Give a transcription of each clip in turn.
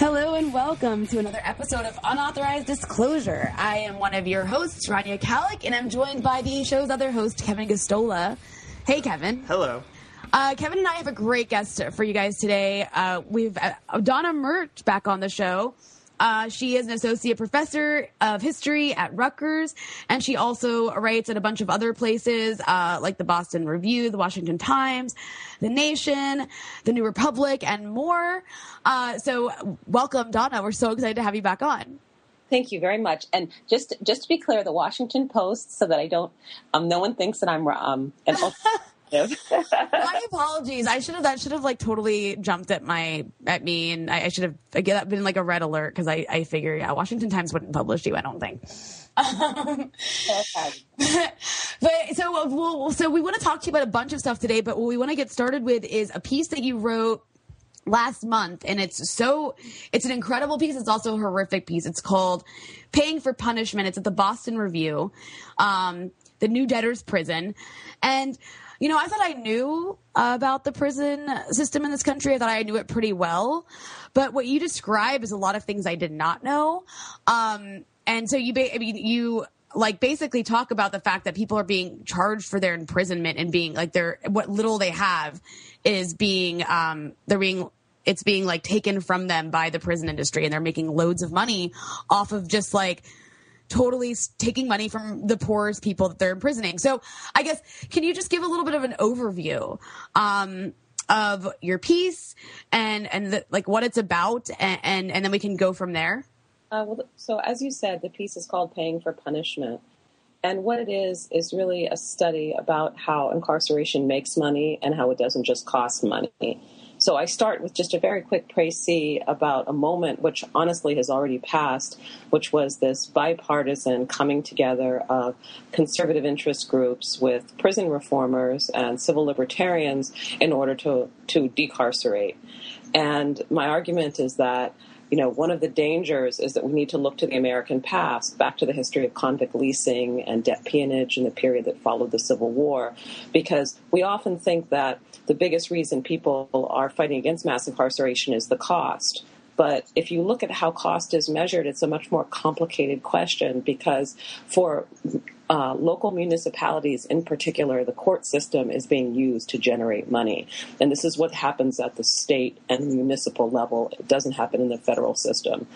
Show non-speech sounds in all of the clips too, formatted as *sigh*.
Hello and welcome to another episode of Unauthorized Disclosure. I am one of your hosts, Rania Khalek, and I'm joined by the show's other host, Kevin Gosztola. Hey, Kevin. Hello. Uh, Kevin and I have a great guest for you guys today. Uh, we've uh, Donna Murch back on the show. Uh, she is an associate professor of history at Rutgers, and she also writes at a bunch of other places uh, like the Boston Review, the Washington Times, the Nation, the New Republic, and more. Uh, so, welcome, Donna. We're so excited to have you back on. Thank you very much. And just just to be clear, the Washington Post, so that I don't, um, no one thinks that I'm um, an *laughs* *laughs* my apologies. I should have that should have like totally jumped at my at me, and I, I should have again that been like a red alert because I I figure yeah Washington Times wouldn't publish you. I don't think. Um, *laughs* but so uh, we'll, so we want to talk to you about a bunch of stuff today. But what we want to get started with is a piece that you wrote last month and it's so it's an incredible piece it's also a horrific piece it's called paying for punishment it's at the boston review um, the new debtors prison and you know, I thought I knew about the prison system in this country. I thought I knew it pretty well. But what you describe is a lot of things I did not know. Um, and so you, I mean, you like basically talk about the fact that people are being charged for their imprisonment and being like their what little they have is being um they're being it's being like taken from them by the prison industry and they're making loads of money off of just like totally taking money from the poorest people that they're imprisoning. So I guess, can you just give a little bit of an overview? Um, of your piece and and the, like what it's about and, and, and then we can go from there uh, well so as you said the piece is called paying for punishment and what it is is really a study about how incarceration makes money and how it doesn't just cost money so I start with just a very quick précis about a moment which honestly has already passed, which was this bipartisan coming together of conservative interest groups with prison reformers and civil libertarians in order to, to decarcerate. And my argument is that you know, one of the dangers is that we need to look to the American past, back to the history of convict leasing and debt peonage in the period that followed the Civil War, because we often think that the biggest reason people are fighting against mass incarceration is the cost. But if you look at how cost is measured, it's a much more complicated question because for uh, local municipalities in particular, the court system is being used to generate money. And this is what happens at the state and municipal level. It doesn't happen in the federal system.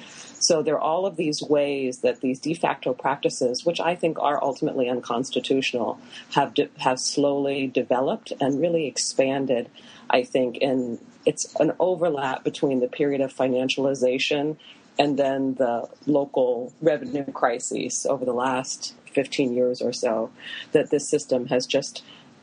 So there are all of these ways that these de facto practices, which I think are ultimately unconstitutional, have de- have slowly developed and really expanded. I think in it's an overlap between the period of financialization and then the local revenue crises over the last 15 years or so that this system has just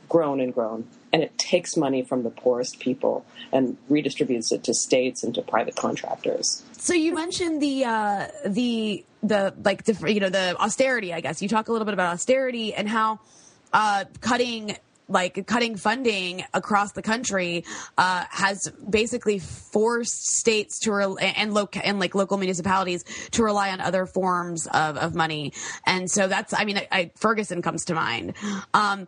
grown and grown. And it takes money from the poorest people and redistributes it to states and to private contractors. So you mentioned the uh, the the like you know the austerity i guess. You talk a little bit about austerity and how uh, cutting like cutting funding across the country uh, has basically forced states to re- and and like local municipalities to rely on other forms of, of money. And so that's, I mean, I, I, Ferguson comes to mind. Um,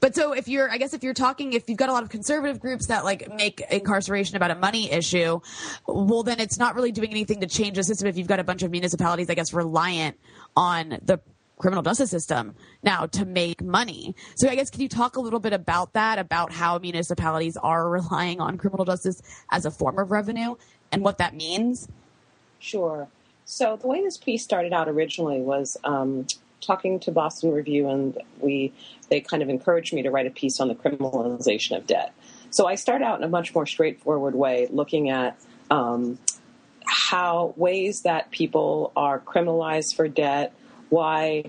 but so if you're, I guess if you're talking, if you've got a lot of conservative groups that like make incarceration about a money issue, well, then it's not really doing anything to change the system if you've got a bunch of municipalities, I guess, reliant on the criminal justice system now to make money. So I guess can you talk a little bit about that, about how municipalities are relying on criminal justice as a form of revenue and what that means? Sure. So the way this piece started out originally was um, talking to Boston Review, and we they kind of encouraged me to write a piece on the criminalization of debt. So I start out in a much more straightforward way, looking at um, how ways that people are criminalized for debt, why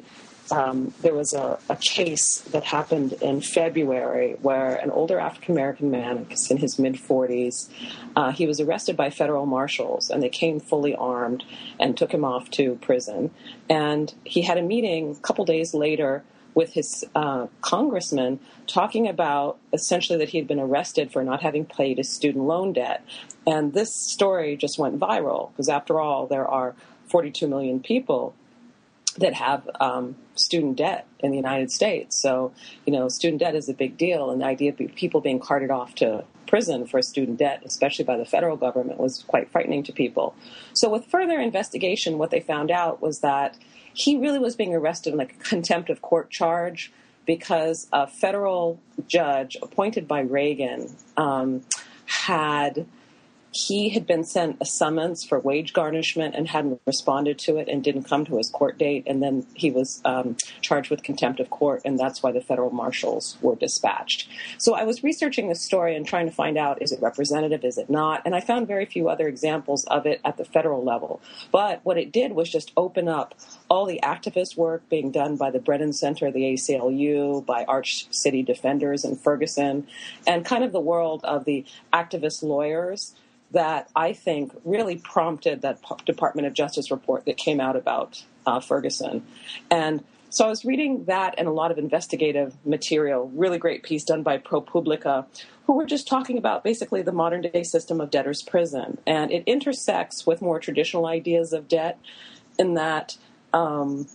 um, there was a, a, case that happened in February where an older African American man, in his mid 40s, uh, he was arrested by federal marshals and they came fully armed and took him off to prison. And he had a meeting a couple days later with his uh, congressman talking about essentially that he had been arrested for not having paid his student loan debt. And this story just went viral because, after all, there are 42 million people that have um, student debt in the United States. So, you know, student debt is a big deal, and the idea of people being carted off to prison for student debt, especially by the federal government, was quite frightening to people. So, with further investigation, what they found out was that he really was being arrested on like a contempt of court charge because a federal judge appointed by Reagan um, had he had been sent a summons for wage garnishment and hadn't responded to it and didn't come to his court date. And then he was um, charged with contempt of court, and that's why the federal marshals were dispatched. So I was researching this story and trying to find out is it representative, is it not? And I found very few other examples of it at the federal level. But what it did was just open up all the activist work being done by the Brennan Center, the ACLU, by Arch City Defenders in Ferguson, and kind of the world of the activist lawyers that I think really prompted that Department of Justice report that came out about uh, Ferguson. And so I was reading that and a lot of investigative material, really great piece done by ProPublica, who were just talking about basically the modern day system of debtor's prison. And it intersects with more traditional ideas of debt in that um,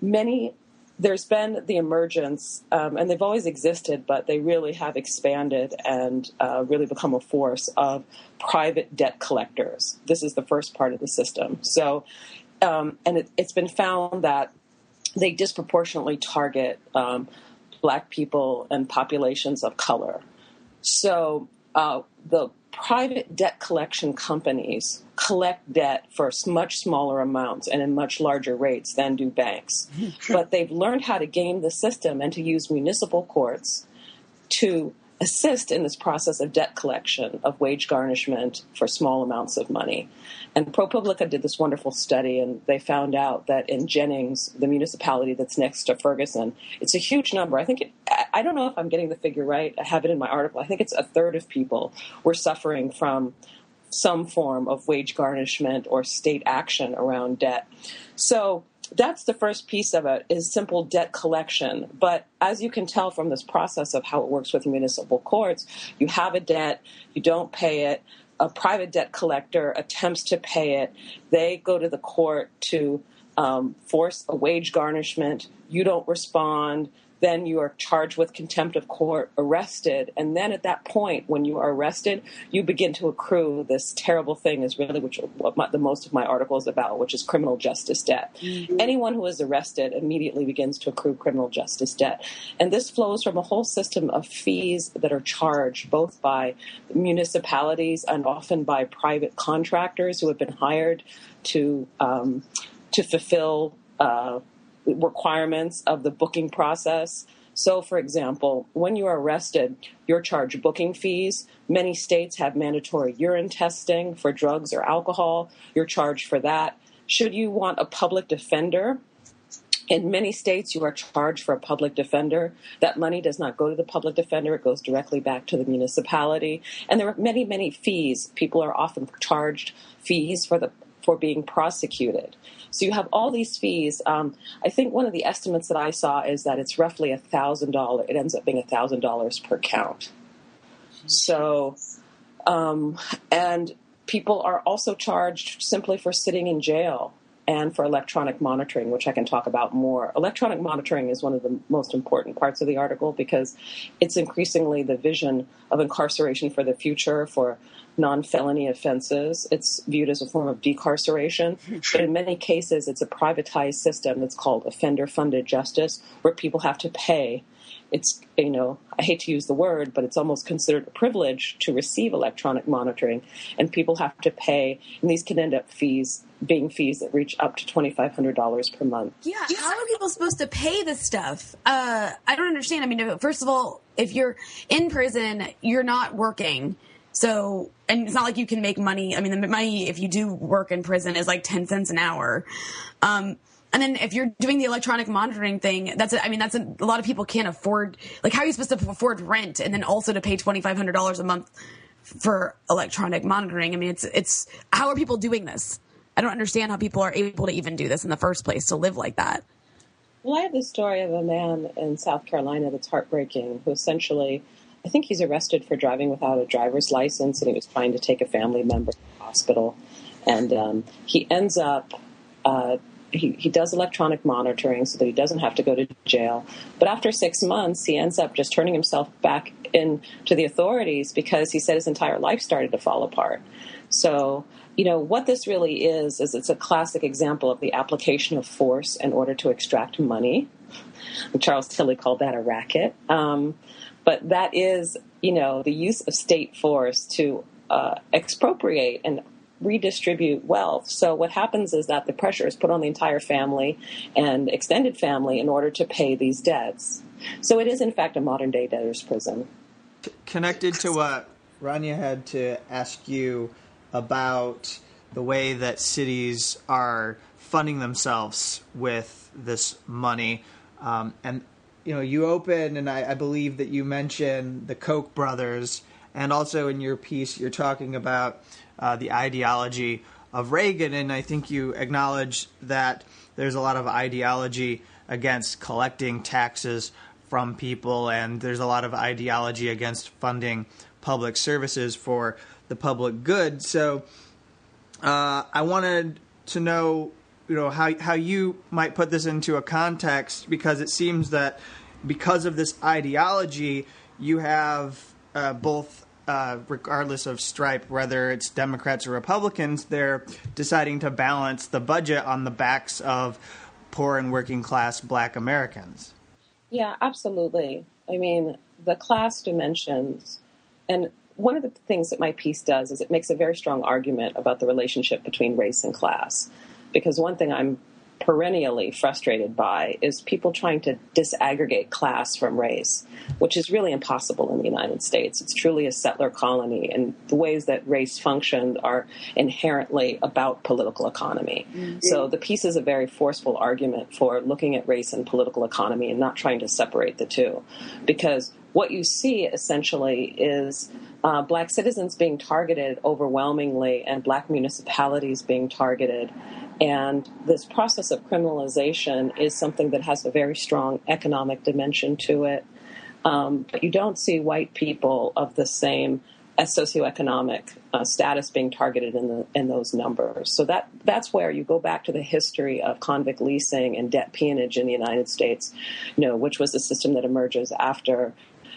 many there's been the emergence, um, and they've always existed, but they really have expanded and uh, really become a force of private debt collectors. This is the first part of the system. So, um, and it, has been found that they disproportionately target um, black people and populations of color. So, uh, the private debt collection companies collect debt for much smaller amounts and in much larger rates than do banks. Mm-hmm. but they've learned how to game the system and to use municipal courts to assist in this process of debt collection, of wage garnishment for small amounts of money. And ProPublica did this wonderful study, and they found out that in Jennings, the municipality that's next to Ferguson, it's a huge number. I think it, I don't know if I'm getting the figure right. I have it in my article. I think it's a third of people were suffering from some form of wage garnishment or state action around debt. So that's the first piece of it is simple debt collection. But as you can tell from this process of how it works with municipal courts, you have a debt, you don't pay it, a private debt collector attempts to pay it, they go to the court to um, force a wage garnishment, you don't respond, then you are charged with contempt of court, arrested, and then at that point, when you are arrested, you begin to accrue this terrible thing is really which what my, the most of my article is about, which is criminal justice debt. Mm-hmm. Anyone who is arrested immediately begins to accrue criminal justice debt, and this flows from a whole system of fees that are charged both by municipalities and often by private contractors who have been hired to um, to fulfill. Uh, requirements of the booking process. So, for example, when you are arrested, you're charged booking fees. Many states have mandatory urine testing for drugs or alcohol. You're charged for that. Should you want a public defender, in many states, you are charged for a public defender. That money does not go to the public defender, it goes directly back to the municipality. And there are many, many fees. People are often charged fees for the for being prosecuted. So you have all these fees. Um, I think one of the estimates that I saw is that it's roughly a thousand dollars. It ends up being a thousand dollars per count. So, um, and people are also charged simply for sitting in jail and for electronic monitoring, which I can talk about more. Electronic monitoring is one of the most important parts of the article because it's increasingly the vision of incarceration for the future for non felony offenses. It's viewed as a form of decarceration. But in many cases, it's a privatized system that's called offender funded justice, where people have to pay. It's, you know, I hate to use the word, but it's almost considered a privilege to receive electronic monitoring. And people have to pay, and these can end up fees being fees that reach up to $2,500 per month. Yeah. How are people supposed to pay this stuff? Uh, I don't understand. I mean, first of all, if you're in prison, you're not working so, and it's not like you can make money. I mean, the money, if you do work in prison, is like 10 cents an hour. Um, and then if you're doing the electronic monitoring thing, that's, a, I mean, that's a, a lot of people can't afford, like, how are you supposed to afford rent and then also to pay $2,500 a month for electronic monitoring? I mean, it's, it's, how are people doing this? I don't understand how people are able to even do this in the first place to live like that. Well, I have the story of a man in South Carolina that's heartbreaking who essentially I think he's arrested for driving without a driver's license, and he was trying to take a family member to the hospital. And um, he ends up uh, he, he does electronic monitoring so that he doesn't have to go to jail. But after six months, he ends up just turning himself back in to the authorities because he said his entire life started to fall apart. So, you know, what this really is, is it's a classic example of the application of force in order to extract money. Charles Tilly called that a racket. Um, but that is, you know, the use of state force to uh, expropriate and redistribute wealth. So what happens is that the pressure is put on the entire family and extended family in order to pay these debts. So it is, in fact, a modern day debtor's prison. Connected to what Rania had to ask you about the way that cities are funding themselves with this money. Um, and you know, you open, and I, I believe that you mention the Koch brothers, and also in your piece, you're talking about uh, the ideology of Reagan, and I think you acknowledge that there's a lot of ideology against collecting taxes from people, and there's a lot of ideology against funding public services for the public good. So, uh, I wanted to know, you know, how how you might put this into a context because it seems that because of this ideology, you have uh, both uh, regardless of stripe, whether it's Democrats or Republicans, they're deciding to balance the budget on the backs of poor and working class black Americans. Yeah, absolutely. I mean, the class dimensions, and one of the things that my piece does is it makes a very strong argument about the relationship between race and class. Because one thing I'm perennially frustrated by is people trying to disaggregate class from race, which is really impossible in the United States. It's truly a settler colony, and the ways that race functioned are inherently about political economy. Mm-hmm. So the piece is a very forceful argument for looking at race and political economy and not trying to separate the two. Because what you see essentially is uh, black citizens being targeted overwhelmingly and black municipalities being targeted and this process of criminalization is something that has a very strong economic dimension to it. Um, but you don't see white people of the same socioeconomic uh, status being targeted in, the, in those numbers. So that that's where you go back to the history of convict leasing and debt peonage in the United States, you know, which was a system that emerges after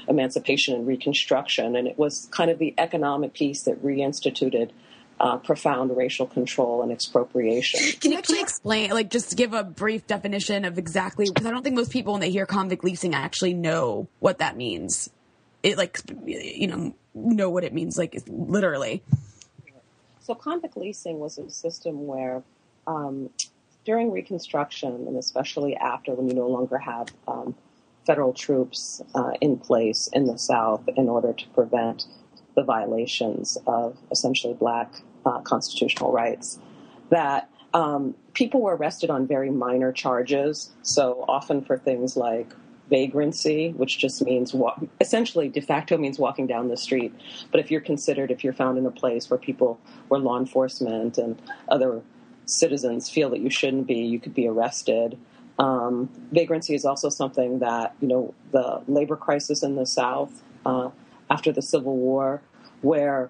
emancipation and Reconstruction, and it was kind of the economic piece that reinstituted uh, profound racial control and expropriation. Can you actually explain, like, just give a brief definition of exactly? Because I don't think most people, when they hear convict leasing, actually know what that means. It, like, you know, know what it means, like, literally. So, convict leasing was a system where, um, during Reconstruction, and especially after, when you no longer have um, federal troops uh, in place in the South in order to prevent the violations of essentially black uh, constitutional rights, that um, people were arrested on very minor charges. So often for things like vagrancy, which just means essentially de facto means walking down the street. But if you're considered, if you're found in a place where people, where law enforcement and other citizens feel that you shouldn't be, you could be arrested. Um, vagrancy is also something that you know the labor crisis in the South uh, after the Civil War, where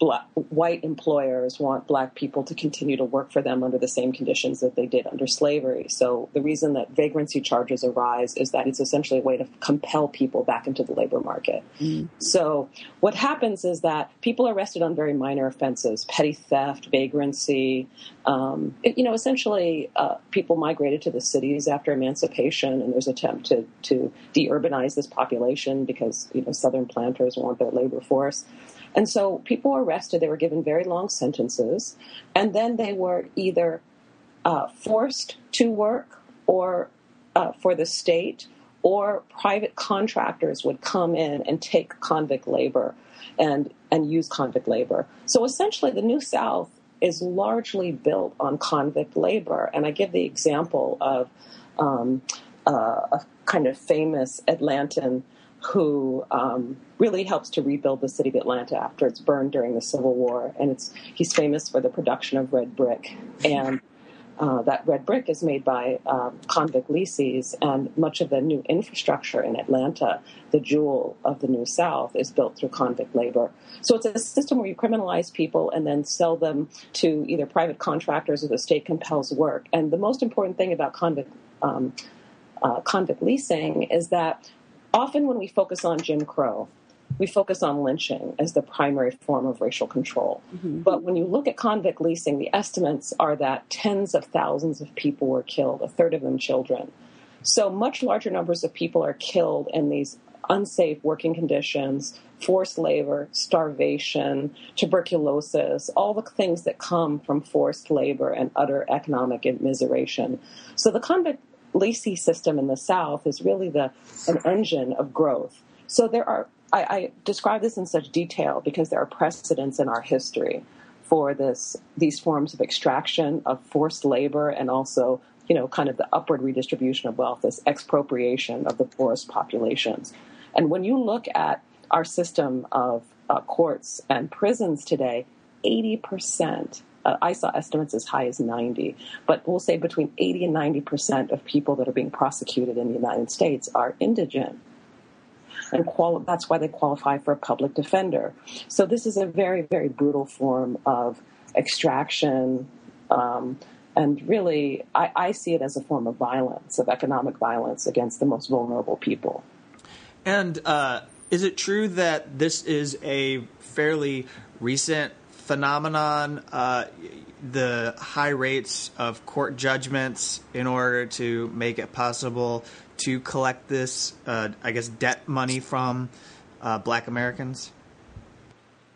black, white employers want black people to continue to work for them under the same conditions that they did under slavery. So the reason that vagrancy charges arise is that it's essentially a way to compel people back into the labor market. Mm. So what happens is that people are arrested on very minor offenses, petty theft, vagrancy. Um, it, you know, essentially, uh, people migrated to the cities after emancipation, and there's an attempt to to de-urbanize this population because you know southern planters want their labor force. And so people were arrested, they were given very long sentences, and then they were either uh, forced to work or uh, for the state, or private contractors would come in and take convict labor and, and use convict labor. So essentially, the New South is largely built on convict labor. And I give the example of um, uh, a kind of famous Atlantan who um, really helps to rebuild the city of Atlanta after it's burned during the Civil War, and it's he's famous for the production of red brick. And uh, that red brick is made by um, convict lessees, and much of the new infrastructure in Atlanta, the jewel of the New South, is built through convict labor. So it's a system where you criminalize people and then sell them to either private contractors or the state compels work. And the most important thing about convict um, uh, convict leasing is that often when we focus on Jim Crow, we focus on lynching as the primary form of racial control. Mm-hmm. But when you look at convict leasing, the estimates are that tens of thousands of people were killed, a third of them children. So much larger numbers of people are killed in these unsafe working conditions, forced labor, starvation, tuberculosis, all the things that come from forced labor and utter economic immiseration. So the convict leasing system in the South is really the an engine of growth. So there are I, I describe this in such detail because there are precedents in our history for this these forms of extraction of forced labor and also you know kind of the upward redistribution of wealth this expropriation of the poorest populations and when you look at our system of uh, courts and prisons today 80% uh, I saw estimates as high as 90, but we'll say between 80 and 90 percent of people that are being prosecuted in the United States are indigent and quali- that's why they qualify for a public defender. So this is a very, very brutal form of extraction. Um, and really, I, I see it as a form of violence, of economic violence against the most vulnerable people. And uh, is it true that this is a fairly recent phenomenon? Uh, the high rates of court judgments in order to make it possible to collect this, uh, I guess, debt money from uh, black Americans?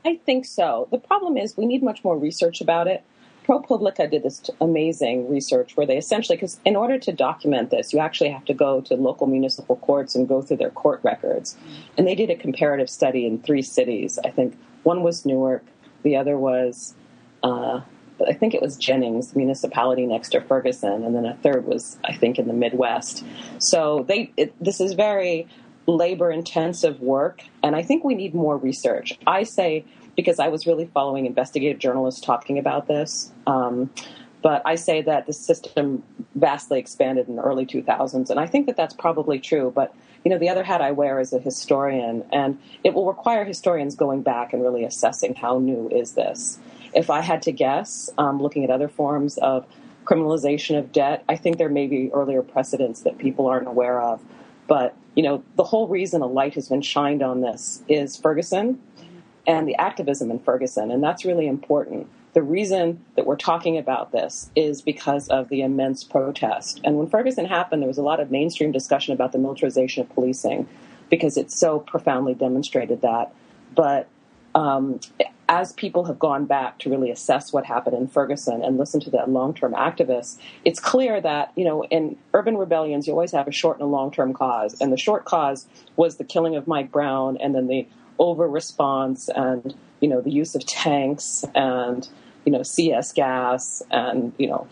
I think so. The problem is we need much more research about it. ProPublica did this amazing research where they essentially, because in order to document this, you actually have to go to local municipal courts and go through their court records. And they did a comparative study in three cities. I think one was Newark, the other was uh, I think it was Jennings municipality next to Ferguson, and then a third was I think in the Midwest. So they it, this is very labor intensive work, and I think we need more research. I say because I was really following investigative journalists talking about this. Um, but I say that the system vastly expanded in the early 2000s, and I think that that's probably true. But you know, the other hat I wear is a historian, and it will require historians going back and really assessing how new is this. If I had to guess, um, looking at other forms of criminalization of debt, I think there may be earlier precedents that people aren't aware of. But, you know, the whole reason a light has been shined on this is Ferguson and the activism in Ferguson. And that's really important. The reason that we're talking about this is because of the immense protest. And when Ferguson happened, there was a lot of mainstream discussion about the militarization of policing because it so profoundly demonstrated that. But um, as people have gone back to really assess what happened in Ferguson and listen to the long-term activists, it's clear that you know in urban rebellions you always have a short and a long-term cause, and the short cause was the killing of Mike Brown, and then the over response and you know the use of tanks and you know CS gas and you know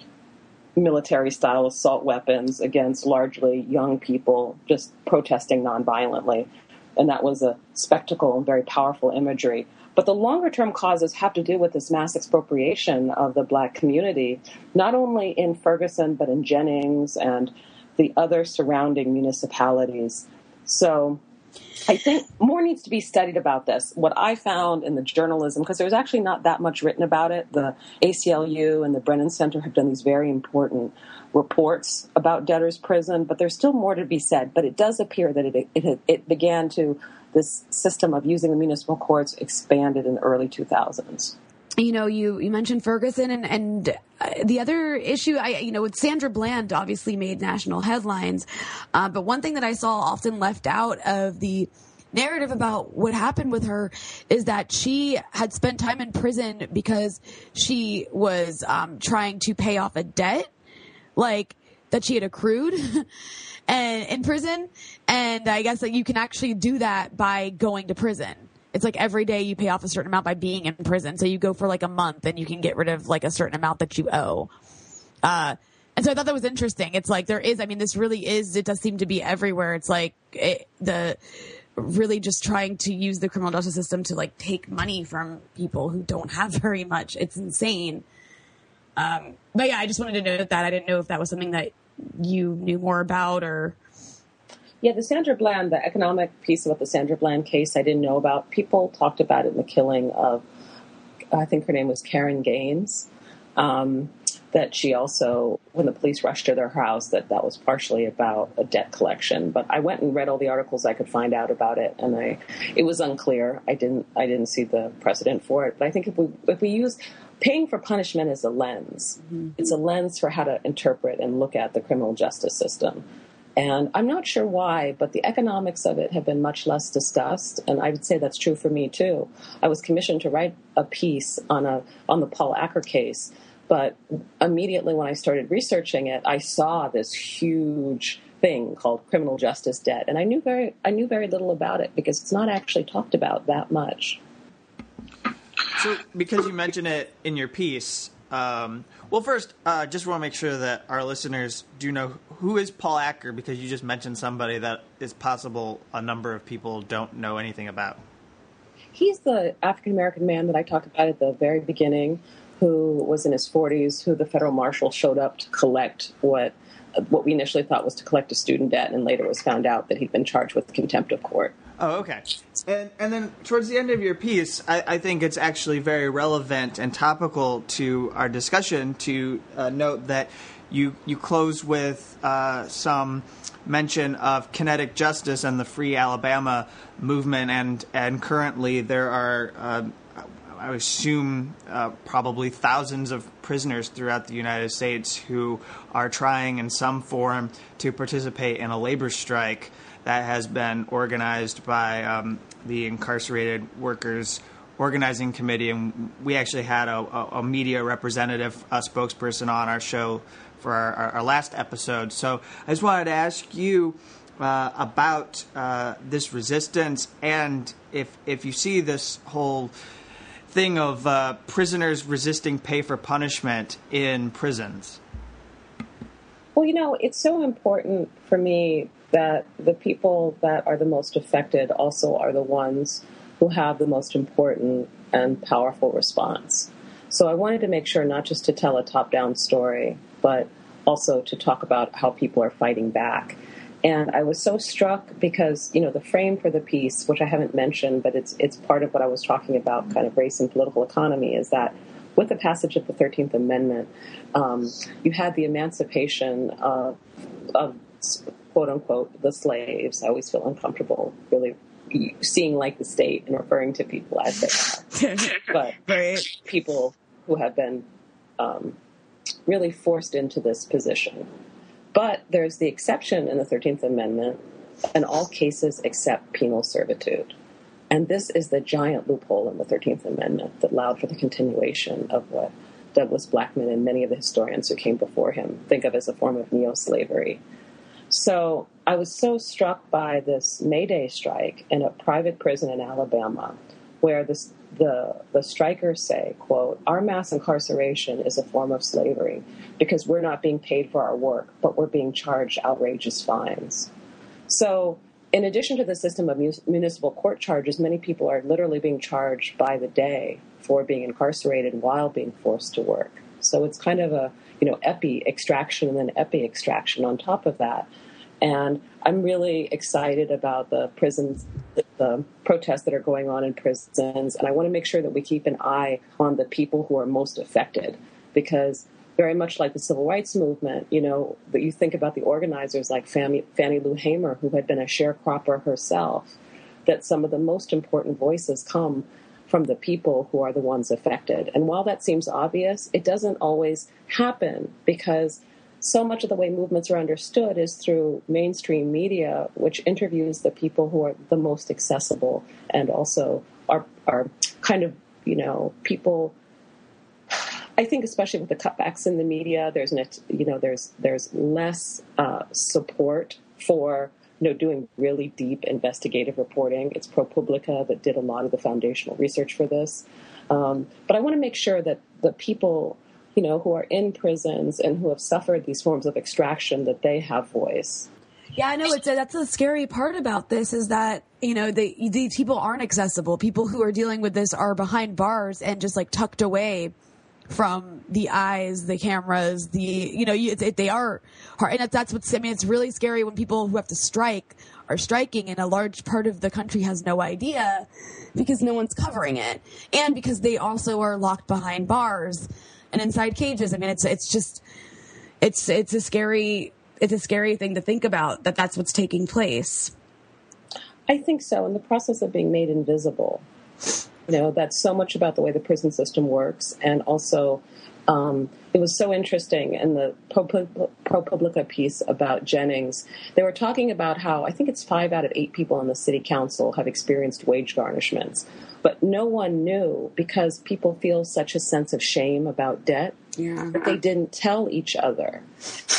military style assault weapons against largely young people just protesting nonviolently and that was a spectacle and very powerful imagery. But the longer term causes have to do with this mass expropriation of the black community, not only in Ferguson, but in Jennings and the other surrounding municipalities. So I think more needs to be studied about this. What I found in the journalism, because there's actually not that much written about it, the ACLU and the Brennan Center have done these very important reports about debtors' prison, but there's still more to be said. But it does appear that it, it, it began to, this system of using the municipal courts expanded in the early 2000s you know, you, you mentioned Ferguson and, and uh, the other issue, I, you know, with Sandra Bland obviously made national headlines. Uh, but one thing that I saw often left out of the narrative about what happened with her is that she had spent time in prison because she was um, trying to pay off a debt like that she had accrued *laughs* and in prison. And I guess that you can actually do that by going to prison. It's like every day you pay off a certain amount by being in prison. So you go for like a month and you can get rid of like a certain amount that you owe. Uh, and so I thought that was interesting. It's like there is, I mean, this really is, it does seem to be everywhere. It's like it, the, really just trying to use the criminal justice system to like take money from people who don't have *laughs* very much. It's insane. Um, but yeah, I just wanted to note that I didn't know if that was something that you knew more about or. Yeah, the Sandra Bland, the economic piece about the Sandra Bland case, I didn't know about. People talked about it in the killing of, I think her name was Korryn Gaines. Um, that she also, when the police rushed to their house, that that was partially about a debt collection. But I went and read all the articles I could find out about it, and I, it was unclear. I didn't, I didn't see the precedent for it. But I think if we, if we use paying for punishment as a lens, mm-hmm. it's a lens for how to interpret and look at the criminal justice system. And I'm not sure why, but the economics of it have been much less discussed, and I would say that's true for me too. I was commissioned to write a piece on a on the Paul Aker case, but immediately when I started researching it, I saw this huge thing called criminal justice debt, and I knew very I knew very little about it because it's not actually talked about that much. So, because you mentioned it in your piece, um, well, first, uh, just want to make sure that our listeners do know who is Paul Aker, because you just mentioned somebody that is possible a number of people don't know anything about. He's the African American man that I talked about at the very beginning who was in his 40s, who the federal marshal showed up to collect what what we initially thought was to collect a student debt, and later was found out that he'd been charged with contempt of court. Oh, okay. And and then towards the end of your piece, I, I think it's actually very relevant and topical to our discussion to uh, note that you you close with uh, some mention of Kinetik Justice and the Free Alabama movement, and and currently there are uh, I assume uh, probably thousands of prisoners throughout the United States who are trying in some form to participate in a labor strike that has been organized by um, the Incarcerated Workers Organizing Committee. And we actually had a, a media representative, a spokesperson on our show for our, our, our last episode. So I just wanted to ask you. Uh, about uh, this resistance, and if if you see this whole thing of uh, prisoners resisting pay for punishment in prisons? Well, you know, it's so important for me that the people that are the most affected also are the ones who have the most important and powerful response. So I wanted to make sure not just to tell a top down story, but also to talk about how people are fighting back. And I was so struck because, you know, the frame for the piece, which I haven't mentioned, but it's, it's part of what I was talking about, kind of race and political economy, is that with the passage of the 13th Amendment, um, you had the emancipation of, of, quote unquote, the slaves. I always feel uncomfortable really seeing like the state and referring to people as they are. *laughs* but right. people who have been um, really forced into this position. But there's the exception in the 13th Amendment in all cases except penal servitude. And this is the giant loophole in the 13th Amendment that allowed for the continuation of what Douglas Blackmon and many of the historians who came before him think of as a form of neo slavery. So I was so struck by this May Day strike in a private prison in Alabama, where this, the, the strikers say, quote, our mass incarceration is a form of slavery because we're not being paid for our work, but we're being charged outrageous fines. So, in addition to the system of municipal court charges, many people are literally being charged by the day for being incarcerated while being forced to work. So it's kind of a you know epi extraction and then epi extraction on top of that. And I'm really excited about the prisons, the protests that are going on in prisons, and I want to make sure that we keep an eye on the people who are most affected because very much like the civil rights movement, you know, that you think about the organizers like Fannie, Fannie Lou Hamer, who had been a sharecropper herself, that some of the most important voices come from the people who are the ones affected. And while that seems obvious, it doesn't always happen because so much of the way movements are understood is through mainstream media, which interviews the people who are the most accessible and also are, are kind of, you know, people I think especially with the cutbacks in the media, there's you know there's there's less uh, support for you know doing really deep investigative reporting. It's ProPublica that did a lot of the foundational research for this, um, but I want to make sure that the people you know who are in prisons and who have suffered these forms of extraction that they have voice. Yeah, I know it's a, that's the scary part about this is that you know the, these people aren't accessible. People who are dealing with this are behind bars and just like tucked away from the eyes, the cameras, the you know, you, it, they are hard, and that's what's. I mean, it's really scary when people who have to strike are striking, and a large part of the country has no idea because no one's covering it, and because they also are locked behind bars and inside cages. I mean, it's it's just it's it's a scary it's a scary thing to think about that that's what's taking place. I think so. In the process of being made invisible, you know, that's so much about the way the prison system works, and also um, it was so interesting in the ProPublica piece about Jennings. They were talking about how I think it's five out of eight people on the city council have experienced wage garnishments, but no one knew because people feel such a sense of shame about debt yeah. that they didn't tell each other,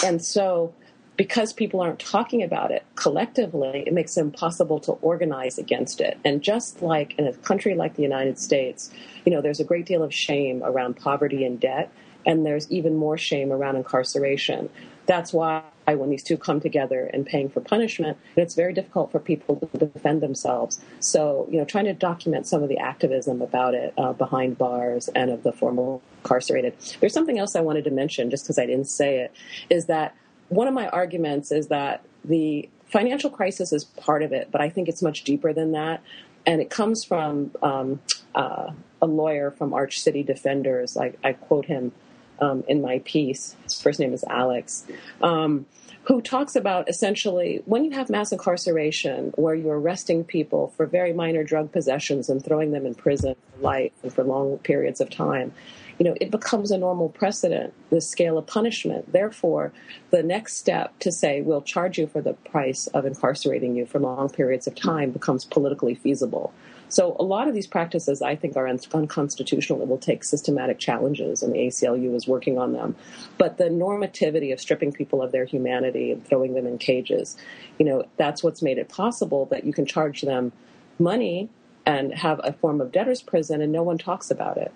and so because people aren't talking about it collectively, it makes it impossible to organize against it. And just like in a country like the United States, you know, there's a great deal of shame around poverty and debt, and there's even more shame around incarceration. That's why when these two come together and paying for punishment, it's very difficult for people to defend themselves. So, you know, trying to document some of the activism about it uh, behind bars and of the former incarcerated. There's something else I wanted to mention, just because I didn't say it, is that one of my arguments is that the financial crisis is part of it, but I think it's much deeper than that. And it comes from um, uh, a lawyer from Arch City Defenders. I, I quote him um, in my piece. His first name is Alex. Um, who talks about essentially when you have mass incarceration where you're arresting people for very minor drug possessions and throwing them in prison for life and for long periods of time, you know, it becomes a normal precedent, the scale of punishment. Therefore, the next step to say we'll charge you for the price of incarcerating you for long periods of time becomes politically feasible. So a lot of these practices, I think, are unconstitutional and will take systematic challenges, and the ACLU is working on them. But the normativity of stripping people of their humanity and throwing them in cages, you know, that's what's made it possible that you can charge them money and have a form of debtor's prison, and no one talks about it.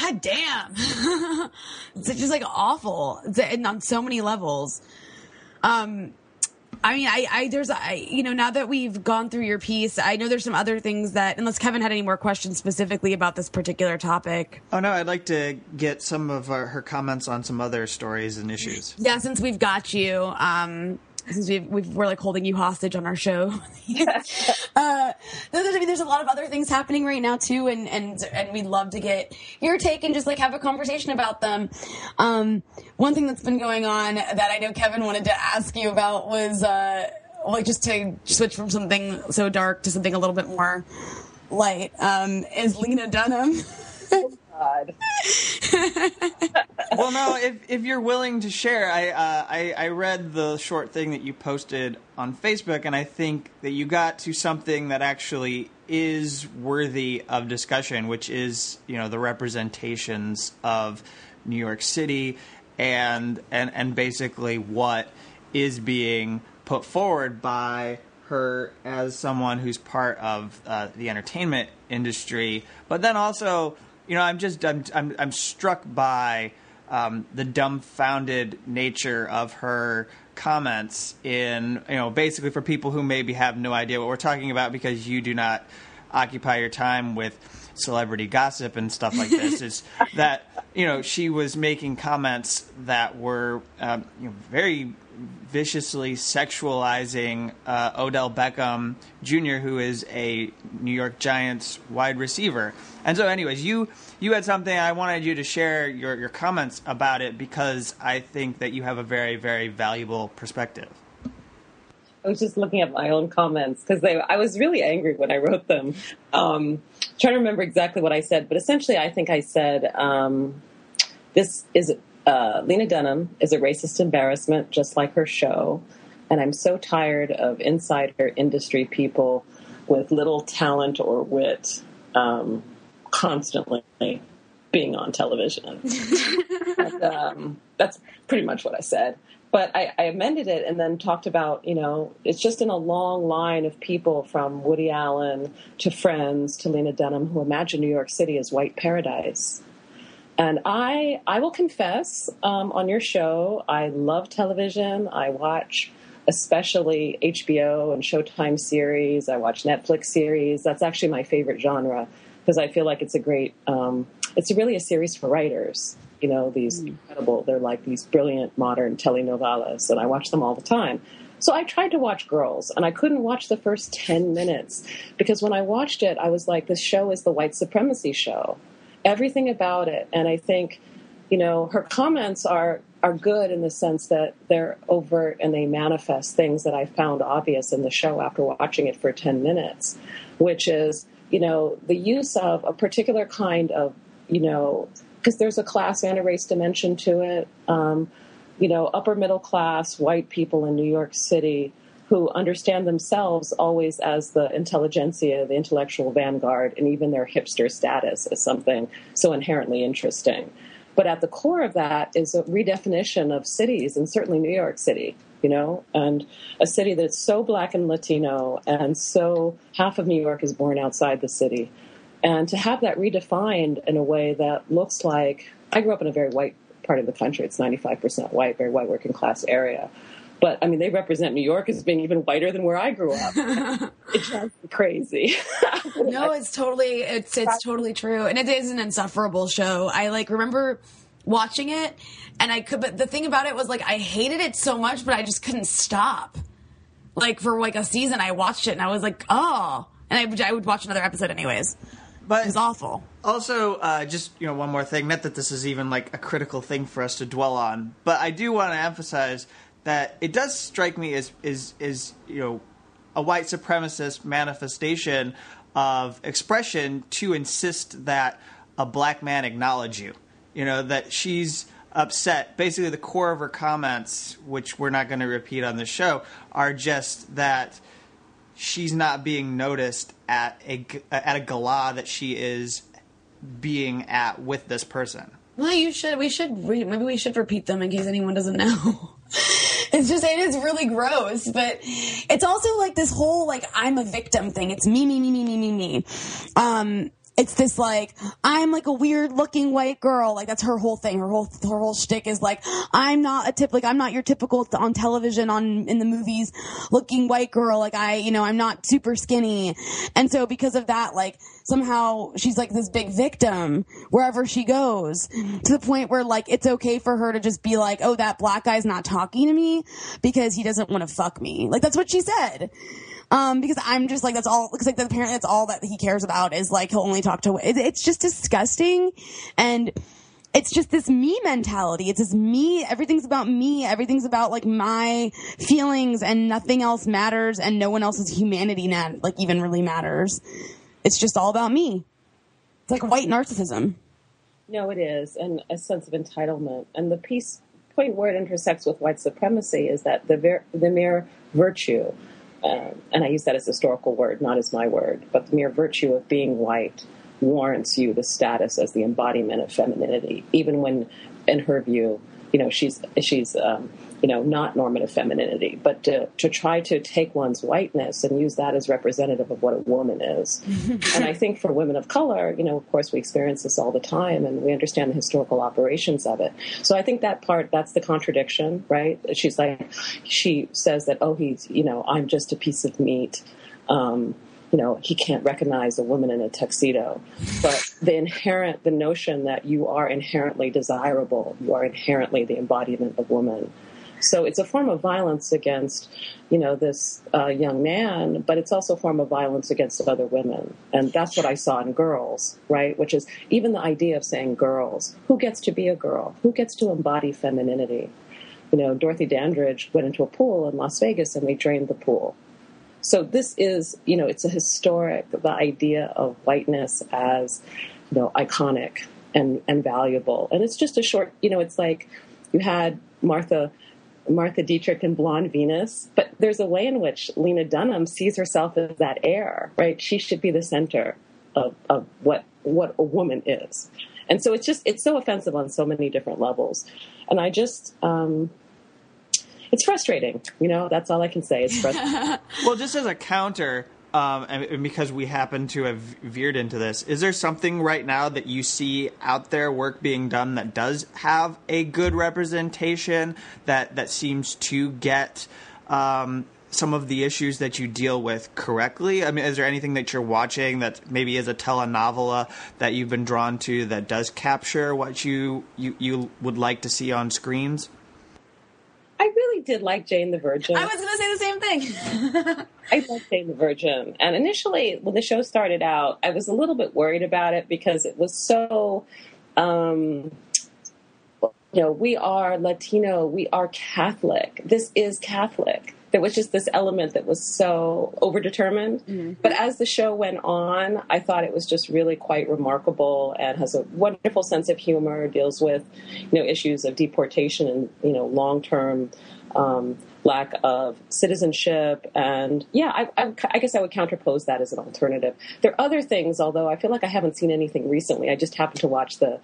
God damn. *laughs* it's just like awful and on so many levels. Um, I mean, I, I, there's, I, you know, now that we've gone through your piece, I know there's some other things that, unless Kevin had any more questions specifically about this particular topic. Oh no, I'd like to get some of our, her comments on some other stories and issues. Yeah, since we've got you, um, since we've, we are like holding you hostage on our show. *laughs* *laughs* uh, there's, I mean, there's a lot of other things happening right now too, and and and we'd love to get your take and just like have a conversation about them. Um, one thing that's been going on that I know Kevin wanted to ask you about was uh, like just to switch from something so dark to something a little bit more light. Um, is Lena Dunham? *laughs* God. *laughs* well, no. If if you're willing to share, I, uh, I I read the short thing that you posted on Facebook, and I think that you got to something that actually is worthy of discussion, which is you know the representations of New York City and and and basically what is being put forward by her as someone who's part of uh, the entertainment industry, but then also you know, I'm just I'm I'm, I'm struck by um, the dumbfounded nature of her comments in you know basically for people who maybe have no idea what we're talking about because you do not occupy your time with celebrity gossip and stuff like this is *laughs* that you know she was making comments that were um, you know, very viciously sexualizing uh, Odell Beckham Jr., who is a New York Giants wide receiver. And so, anyways, you you had something I wanted you to share your, your comments about it because I think that you have a very very valuable perspective. I was just looking at my own comments because I was really angry when I wrote them. Um, trying to remember exactly what I said, but essentially, I think I said um, this is uh, Lena Dunham is a racist embarrassment, just like her show. And I'm so tired of insider industry people with little talent or wit um, constantly being on television. *laughs* and, um, that's pretty much what I said. But I, I, amended it and then talked about, you know, it's just in a long line of people from Woody Allen to Friends to Lena Dunham who imagine New York City as white paradise. And I, I will confess um, on your show, I love television. I watch especially HBO and Showtime series. I watch Netflix series. That's actually my favorite genre because I feel like it's a great, um, it's really a series for writers. you know, these incredible, they're like these brilliant modern telenovelas, and I watch them all the time. So I tried to watch Girls, and I couldn't watch the first 10 minutes because when I watched it, I was like, this show is the white supremacy show. Everything about it. And I think, you know, her comments are, are good in the sense that they're overt and they manifest things that I found obvious in the show after watching it for 10 minutes, which is, you know, the use of a particular kind of, you know, because there's a class and a race dimension to it. Um, you know, upper middle class white people in New York City who understand themselves always as the intelligentsia, the intellectual vanguard, and even their hipster status as something so inherently interesting. But at the core of that is a redefinition of cities, and certainly New York City, you know, and a city that's so black and Latino, and so half of New York is born outside the city. And to have that redefined in a way that looks like I grew up in a very white part of the country. It's 95% white, very white working class area. But I mean, they represent New York as being even whiter than where I grew up. *laughs* it drives me crazy. *laughs* no, it's totally, it's, it's totally true. And it is an insufferable show. I like remember watching it and I could, but the thing about it was like, I hated it so much, but I just couldn't stop. Like for like a season, I watched it and I was like, oh, and I would, I would watch another episode anyways. But It's awful. Also, uh, just you know, one more thing. Not that this is even like a critical thing for us to dwell on, but I do want to emphasize that it does strike me as is is you know a white supremacist manifestation of expression to insist that a black man acknowledge you. You know that she's upset. Basically, the core of her comments, which we're not going to repeat on the show, are just that she's not being noticed at a at a gala that she is being at with this person. Well, you should. We should. Re- maybe we should repeat them in case anyone doesn't know. *laughs* it's just it is really gross, but it's also like this whole like I'm a victim thing. It's me, me, me, me, me, me, me. Um, it's this like I'm like a weird looking white girl. Like that's her whole thing. Her whole her whole shtick is like I'm not a tip like I'm not your typical on television on in the movies looking white girl. Like I you know I'm not super skinny, and so because of that like somehow she's like this big victim wherever she goes to the point where like it's okay for her to just be like oh that black guy's not talking to me because he doesn't want to fuck me. Like that's what she said. Um, because I'm just like, that's all, looks like apparently that's all that he cares about is like, he'll only talk to, it, it's just disgusting. And it's just this me mentality. It's this me, everything's about me. Everything's about like my feelings and nothing else matters and no one else's humanity nat- like even really matters. It's just all about me. It's like white narcissism. No, it is, and a sense of entitlement. And the piece point where it intersects with white supremacy is that the ver- the mere virtue, um, and I use that as a historical word, not as my word, but the mere virtue of being white warrants you the status as the embodiment of femininity, even when, in her view, you know she's she's um, you know not normative femininity, but to to try to take one's whiteness and use that as representative of what a woman is. *laughs* and I think for women of color, you know, of course, we experience this all the time, and we understand the historical operations of it. So I think that part that's the contradiction, right? She's like, she says that, oh, he's you know, I'm just a piece of meat. Um, you know, he can't recognize a woman in a tuxedo. But the inherent, the notion that you are inherently desirable, you are inherently the embodiment of woman. So it's a form of violence against, you know, this uh, young man, but it's also a form of violence against other women. And that's what I saw in girls, right? Which is even the idea of saying girls. Who gets to be a girl? Who gets to embody femininity? You know, Dorothy Dandridge went into a pool in Las Vegas and they drained the pool. So this is, you know, it's a historic, the idea of whiteness as, you know, iconic and, and valuable. And it's just a short, you know, it's like you had Martha Martha Dietrich and Blonde Venus, but there's a way in which Lena Dunham sees herself as that heir, right? She should be the center of, of what what a woman is. And so it's just it's so offensive on so many different levels. And I just um, it's frustrating. You know, that's all I can say. It's frustrating. *laughs* well, just as a counter, um, and because we happen to have veered into this, is there something right now that you see out there, work being done that does have a good representation that that seems to get um, some of the issues that you deal with correctly? I mean, is there anything that you're watching that maybe is a telenovela that you've been drawn to that does capture what you you, you would like to see on screens? I really did like Jane the Virgin. I was going to say the same thing. *laughs* I like Jane the Virgin. And initially, when the show started out, I was a little bit worried about it because it was so. Um, you know, we are Latino, we are Catholic. This is Catholic. There was just this element that was so overdetermined. Mm-hmm. But as the show went on, I thought it was just really quite remarkable and has a wonderful sense of humor, deals with, you know, issues of deportation and, you know, long term um, lack of citizenship. And yeah, I, I, I, guess I would counterpose that as an alternative. There are other things, although I feel like I haven't seen anything recently. I just happened to watch the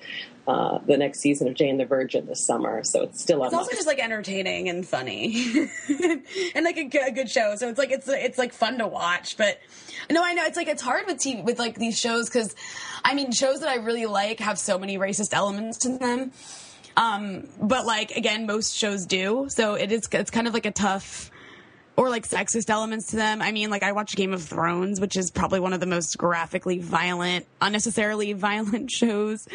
uh, the next season of Jane the Virgin this summer, so it's still on. It's also just like entertaining and funny, *laughs* and like a, a, good show. So it's like it's it's like fun to watch. But no, I know it's like it's hard with TV with like these shows because, I mean, shows that I really like have so many racist elements to them um, but like again, most shows do. So it is it's kind of like a tough or like sexist elements to them. I mean, like I watch Game of Thrones, which is probably one of the most graphically violent, unnecessarily *laughs* violent shows.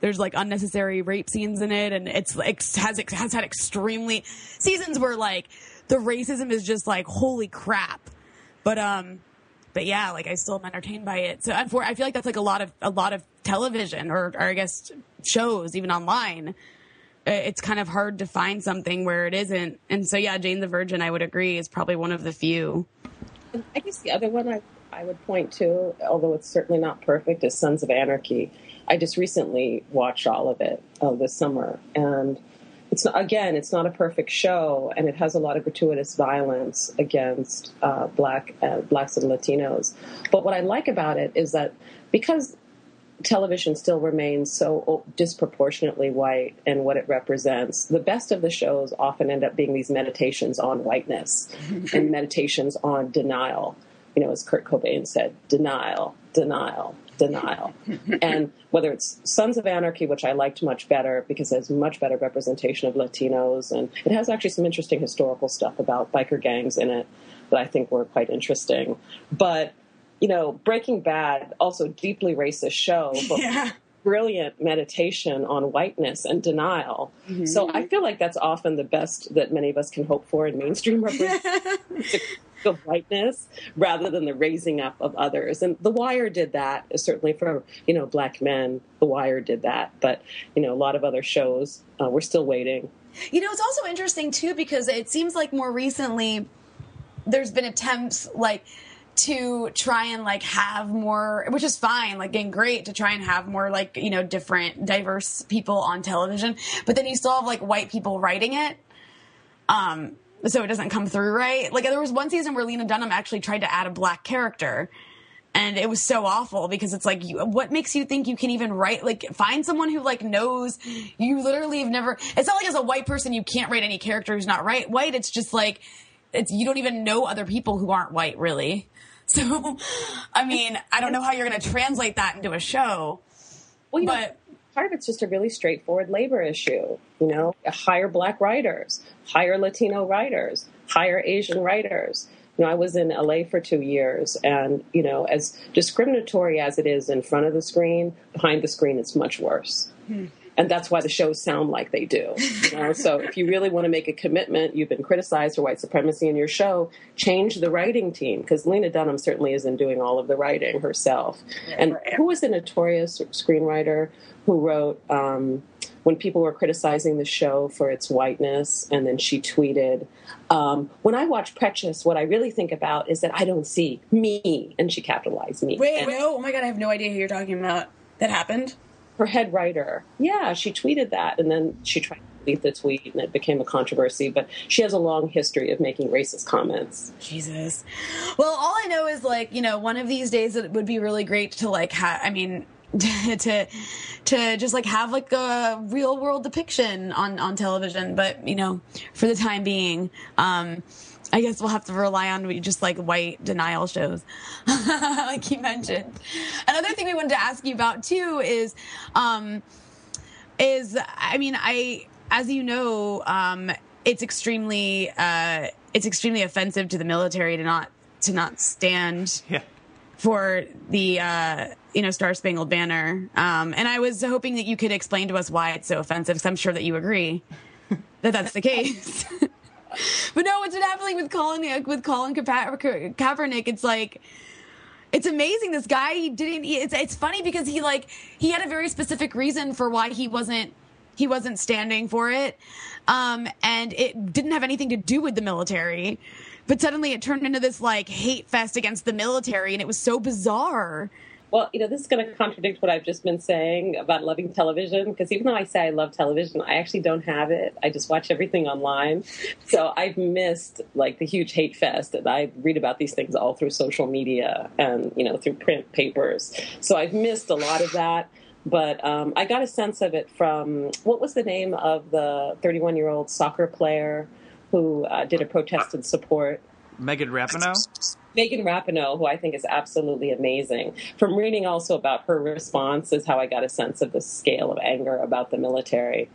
There's like unnecessary rape scenes in it, and it's like has has had extremely seasons where like the racism is just like holy crap. But um, but yeah, like I still am entertained by it. So I feel like that's like a lot of a lot of television or or I guess shows even online it's kind of hard to find something where it isn't. And so, yeah, Jane the Virgin, I would agree, is probably one of the few. I guess the other one I, I would point to, although it's certainly not perfect, is Sons of Anarchy. I just recently watched all of it uh, this summer, and it's not, again, it's not a perfect show, and it has a lot of gratuitous violence against uh, black uh, blacks and Latinos. But what I like about it is that because television still remains so disproportionately white and what it represents. The best of the shows often end up being these meditations on whiteness *laughs* and meditations on denial. You know, as Kurt Cobain said, denial, denial, denial. *laughs* and whether it's Sons of Anarchy, which I liked much better because it has much better representation of Latinos, and it has actually some interesting historical stuff about biker gangs in it that I think were quite interesting. But you know, Breaking Bad, also deeply racist show, *laughs* but yeah. brilliant meditation on whiteness and denial. Mm-hmm. So I feel like that's often the best that many of us can hope for in mainstream *laughs* representation of whiteness rather than the raising up of others. And The Wire did that, certainly for, you know, black men. The Wire did that. But, you know, a lot of other shows, uh, we're still waiting. You know, it's also interesting, too, because it seems like more recently there's been attempts like – to try and like have more which is fine like getting great to try and have more like you know different diverse people on television but then you still have like white people writing it um so it doesn't come through right. Like there was one season where lena dunham actually tried to add a black character and it was so awful because it's like you, what makes you think you can even write like find someone who like knows you literally have never it's not like as a white person you can't write any character who's not right. White it's just like it's you don't even know other people who aren't white really *laughs* So, I mean, I don't know how you're going to translate that into a show. Well, but know, part of it's just a really straightforward labor issue. You know, hire black writers, hire Latino writers, hire Asian writers. You know, I was in LA for two years, and you know, as discriminatory as it is in front of the screen, behind the screen, it's much worse. Hmm and that's why the shows sound like they do. You know? so if you really want to make a commitment, you've been criticized for white supremacy in your show, change the writing team because Lena Dunham certainly isn't doing all of the writing herself. And who was the notorious screenwriter who wrote um, when people were criticizing the show for its whiteness, and then she tweeted, um, "When I watch Precious, what I really think about is that I don't see me," and she capitalized me. Wait, and, no! Oh my god, I have no idea who you're talking about. That happened her head writer. Yeah, she tweeted that, and then she tried to delete the tweet, and it became a controversy. But she has a long history of making racist comments. Jesus. Well, all I know is like you know, one of these days it would be really great to like have. I mean. *laughs* to to just like have like a real world depiction on on television but you know for the time being um I guess we'll have to rely on just like white denial shows, *laughs* like you mentioned. Another thing we wanted to ask you about too is, um, is I mean, I as you know, um, it's extremely uh, it's extremely offensive to the military to not to not stand Yeah. for the uh, you know Star Spangled Banner. Um, and I was hoping that you could explain to us why it's so offensive, because I'm sure that you agree *laughs* that that's the case. *laughs* *laughs* but no, what's been happening with Colin with Colin Ka- Kaepernick? It's like it's amazing. This guy he didn't. It's it's funny because he like he had a very specific reason for why he wasn't he wasn't standing for it, um, and it didn't have anything to do with the military. But suddenly it turned into this like hate fest against the military, and it was so bizarre. Well, you know, this is going to contradict what I've just been saying about loving television because even though I say I love television, I actually don't have it. I just watch everything online. So I've missed like the huge hate fest and I read about these things all through social media and, you know, through print papers. So I've missed a lot of that. But um, I got a sense of it from what was the name of the 31 year old soccer player who uh, did a protest in support? Megan Rapinoe. Megan Rapinoe, who I think is absolutely amazing. From reading also about her response is how I got a sense of the scale of anger about the military.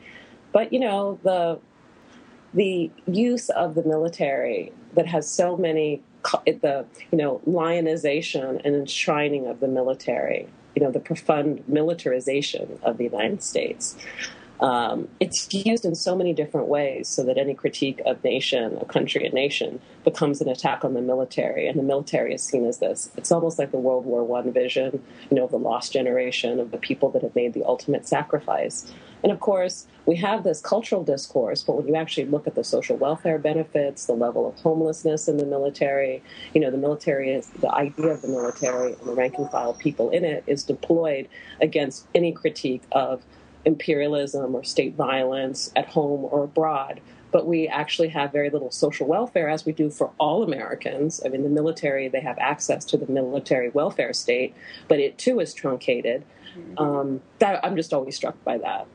But you know, the the use of the military that has so many the you know lionization and enshrining of the military, you know, the profound militarization of the United States. Um, it's used in so many different ways so that any critique of nation, a country, a nation becomes an attack on the military, and the military is seen as this. It's almost like the World War One vision, you know, of the lost generation of the people that have made the ultimate sacrifice. And of course, we have this cultural discourse, but when you actually look at the social welfare benefits, the level of homelessness in the military, you know, the military is the idea of the military and the rank and file people in it is deployed against any critique of imperialism or state violence at home or abroad. But we actually have very little social welfare, as we do for all Americans. I mean, the military, they have access to the military welfare state, but it too is truncated. Um, that, I'm just always struck by that.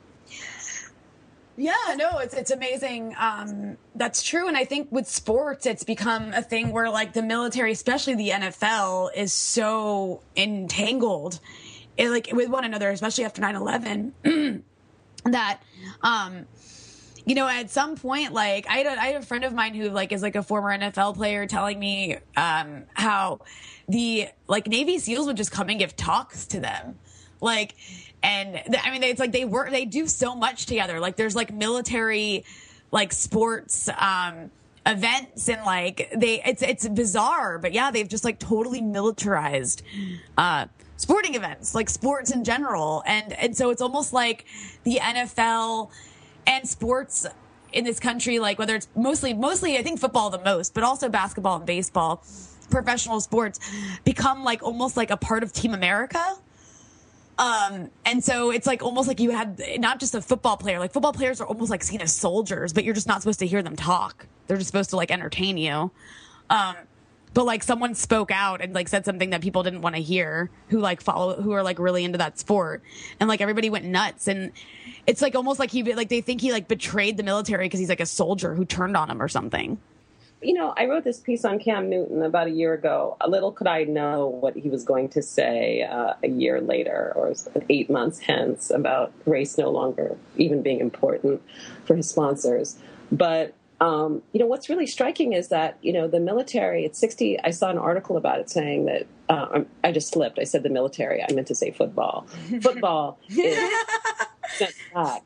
Yeah, no, it's it's amazing. Um, that's true, and I think with sports, it's become a thing where like the military, especially the NFL, is so entangled, eh, like with one another, especially after 9-11, *clears throat* that. Um, you know, at some point, like I had, a, I had a friend of mine who like is like a former NFL player telling me um, how the like Navy SEALs would just come and give talks to them, like, and I mean, it's like they work, they do so much together. Like, there's like military, like sports um, events, and like they, it's it's bizarre, but yeah, they've just like totally militarized. Uh, sporting events like sports in general and and so it's almost like the NFL and sports in this country, like whether it's mostly, mostly, I think football the most, but also basketball and baseball, professional sports become like almost like a part of Team America. Um, and so it's like almost like you had not just a football player, like football players are almost like seen as soldiers, but you're just not supposed to hear them talk. They're just supposed to like entertain you. Um, but like someone spoke out and like said something that people didn't want to hear who like follow who are like really into that sport and like everybody went nuts and it's like almost like he like they think he like betrayed the military because he's like a soldier who turned on him or something You know, I wrote this piece on Cam Newton about a year ago. A little could I know what he was going to say uh, a year later or eight months hence about race no longer even being important for his sponsors. But um, you know what's really striking is that you know the military. It's sixty. I saw an article about it saying that uh, I'm- just slipped. I said the military. I meant to say football. *laughs* Football is *laughs* sent back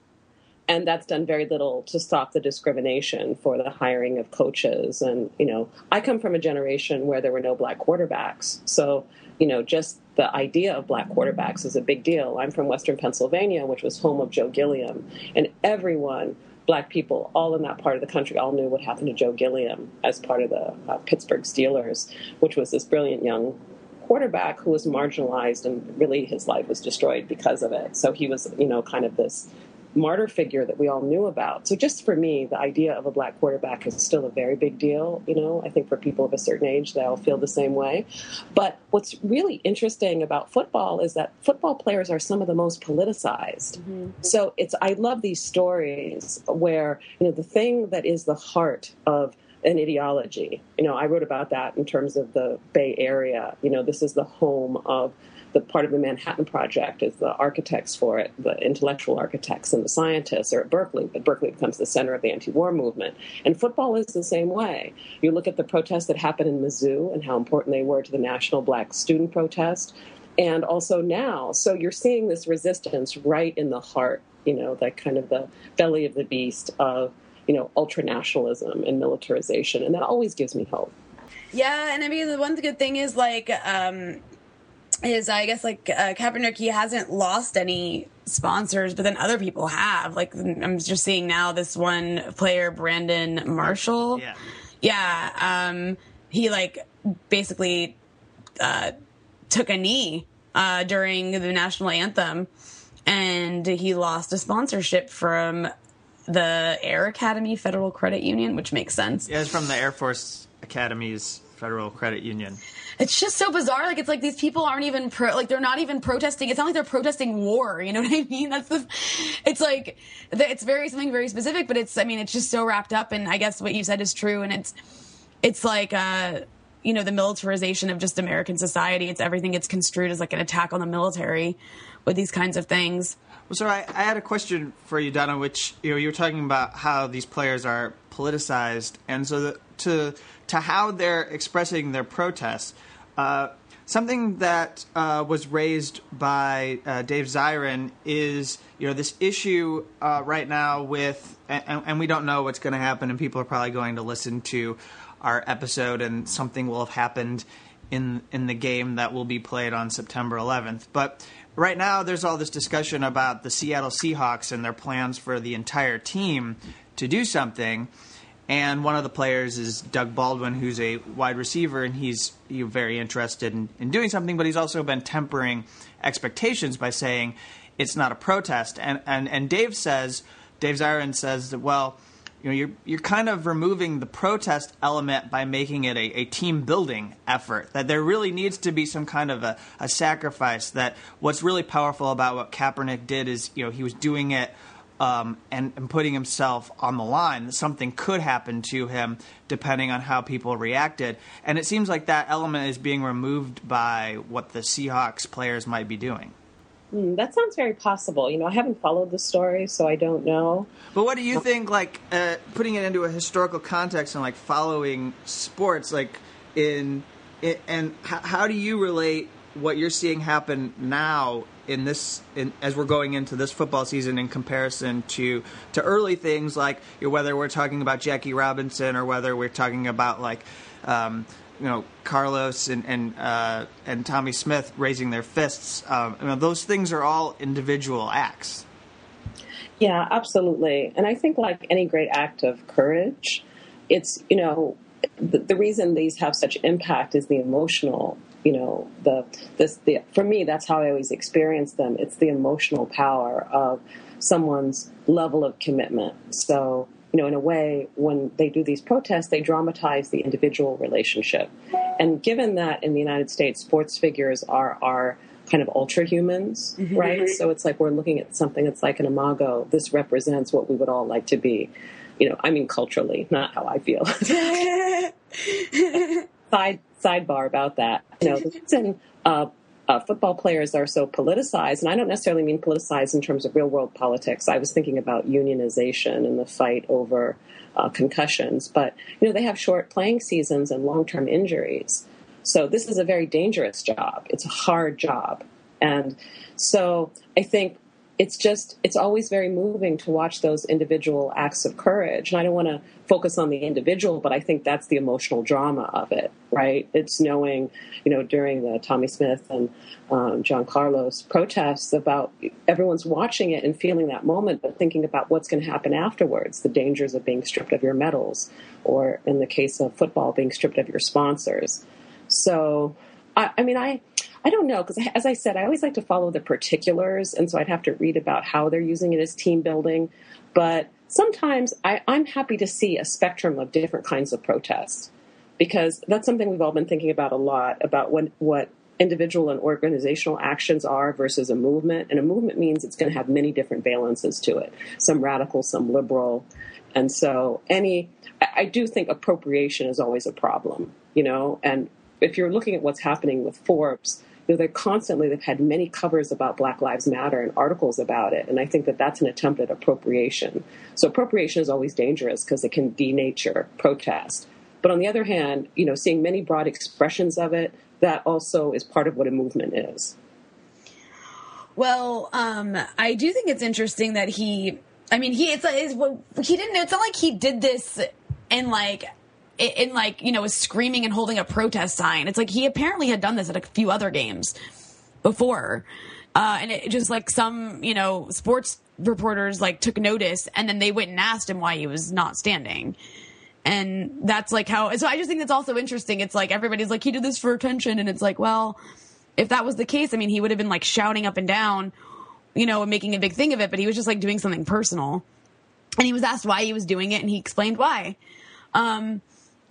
and that's done very little to stop the discrimination for the hiring of coaches and you know i come from a generation where there were no black quarterbacks so you know just the idea of black quarterbacks is a big deal i'm from western pennsylvania which was home of joe gilliam and everyone black people all in that part of the country all knew what happened to joe gilliam as part of the uh, pittsburgh steelers which was this brilliant young quarterback who was marginalized and really his life was destroyed because of it. So he was you know kind of this martyr figure that we all knew about. So just for me, the idea of a black quarterback is still a very big deal. You know, I think for people of a certain age, they all feel the same way. But what's really interesting about football is that football players are some of the most politicized. Mm-hmm. So it's I love these stories where you know the thing that is the heart of an ideology. You know, I wrote about that in terms of the Bay Area. You know, this is the home of the part of the Manhattan Project is the architects for it, the intellectual architects and the scientists are at Berkeley, but Berkeley becomes the center of the anti-war movement. And football is the same way. You look at the protests that happened in Mizzou and how important they were to the national black student protest, and also now. So you're seeing this resistance right in the heart, you know, that kind of the belly of the beast of, you know, ultranationalism and militarization, and that always gives me hope. Yeah, and I mean the one good thing is like um is I guess like uh, Kaepernick he hasn't lost any sponsors, but then other people have. Like I'm just seeing now this one player Brandon Marshall. Yeah. Yeah, um he like basically uh took a knee uh during the national anthem and he lost a sponsorship from the Air Academy Federal Credit Union, which makes sense. Yeah, it's from the Air Force Academy's Federal Credit Union. It's just so bizarre. Like it's like these people aren't even pro, like they're not even protesting. It's not like they're protesting war. *laughs* You know what I mean? That's the. It's like it's very something very specific, but it's I mean it's just so wrapped up. And I guess what you said is true. And it's it's like uh you know the militarization of just American society. It's everything gets construed as like an attack on the military with these kinds of things. Well, so I, I had a question for you, Donna. Which you know you were talking about how these players are politicized, and so the, to to how they're expressing their protests. Uh, something that uh, was raised by uh, Dave Zirin is you know this issue uh, right now with, and, and we don't know what's going to happen, and people are probably going to listen to our episode, and something will have happened in in the game that will be played on September 11th, but right now there's all this discussion about the Seattle Seahawks and their plans for the entire team to do something. And one of the players is Doug Baldwin, who's a wide receiver, and he's very interested in, in doing something, but he's also been tempering expectations by saying it's not a protest. And, and, and Dave says, Dave Zirin says that, well, you know, you're you're kind of removing the protest element by making it a, a team building effort. That there really needs to be some kind of a, a sacrifice. That what's really powerful about what Kaepernick did is, you know, he was doing it um, and, and putting himself on the line. Something could happen to him depending on how people reacted. And it seems like that element is being removed by what the Seahawks players might be doing. Mm, that sounds very possible. You know, I haven't followed the story, so I don't know. But what do you think? Like uh, putting it into a historical context and like following sports, like in, in and how, how do you relate what you're seeing happen now in this in, as we're going into this football season in comparison to to early things like whether we're talking about Jackie Robinson or whether we're talking about like um, you know Carlos and and uh, and Tommie Smith raising their fists. Um, you know, those things are all individual acts. Yeah, absolutely. And I think like any great act of courage, it's you know the, the reason these have such impact is the emotional. You know, the this the for me that's how I always experience them. It's the emotional power of someone's level of commitment. So you know, in a way, when they do these protests, they dramatize the individual relationship. And given that in the United States, sports figures are are kind of ultra humans, mm-hmm. right? So it's like we're looking at something that's like an imago. This represents what we would all like to be. You know, I mean culturally, not how I feel. *laughs* Side sidebar about that. You know, *laughs* the reason uh, uh, football players are so politicized, and I don't necessarily mean politicized in terms of real world politics. I was thinking about unionization and the fight over uh, concussions, but you know they have short playing seasons and long term injuries. So this is a very dangerous job. It's a hard job, and so I think it's just it's always very moving to watch those individual acts of courage. And i don't want to focus on the individual but i think that's the emotional drama of it right? It's knowing you know during the tommie smith and um, john carlos protests about everyone's watching it and feeling that moment but thinking about what's going to happen afterwards the dangers of being stripped of your medals or in the case of football being stripped of your sponsors. So I, I mean i I don't know because, as I said, I always like to follow the particulars, and so I'd have to read about how they're using it as team building. But sometimes I, I'm happy to see a spectrum of different kinds of protests because that's something we've all been thinking about a lot about what what individual and organizational actions are versus a movement. And a movement means it's going to have many different valences to it, some radical, some liberal. And so any I do think appropriation is always a problem, you know, and if you're looking at what's happening with Forbes, you know, they're constantly, they've had many covers about Black Lives Matter and articles about it. And I think that that's an attempt at appropriation. So appropriation is always dangerous because it can denature protest. But on the other hand, you know, seeing many broad expressions of it, that also is part of what a movement is. Well, um, I do think it's interesting that he. I mean, he it's, it's he didn't. It's not like he did this in like in like you know screaming and holding a protest sign. It's like he apparently had done this at a few other games before, uh, and it just like some you know sports reporters like took notice and then they went and asked him why he was not standing. And that's like how, so I just think that's also interesting. It's like everybody's like, he did this for attention. And it's like, well, if that was the case, I mean, he would have been like shouting up and down, you know, and making a big thing of it, but he was just like doing something personal. And he was asked why he was doing it and he explained why. Um,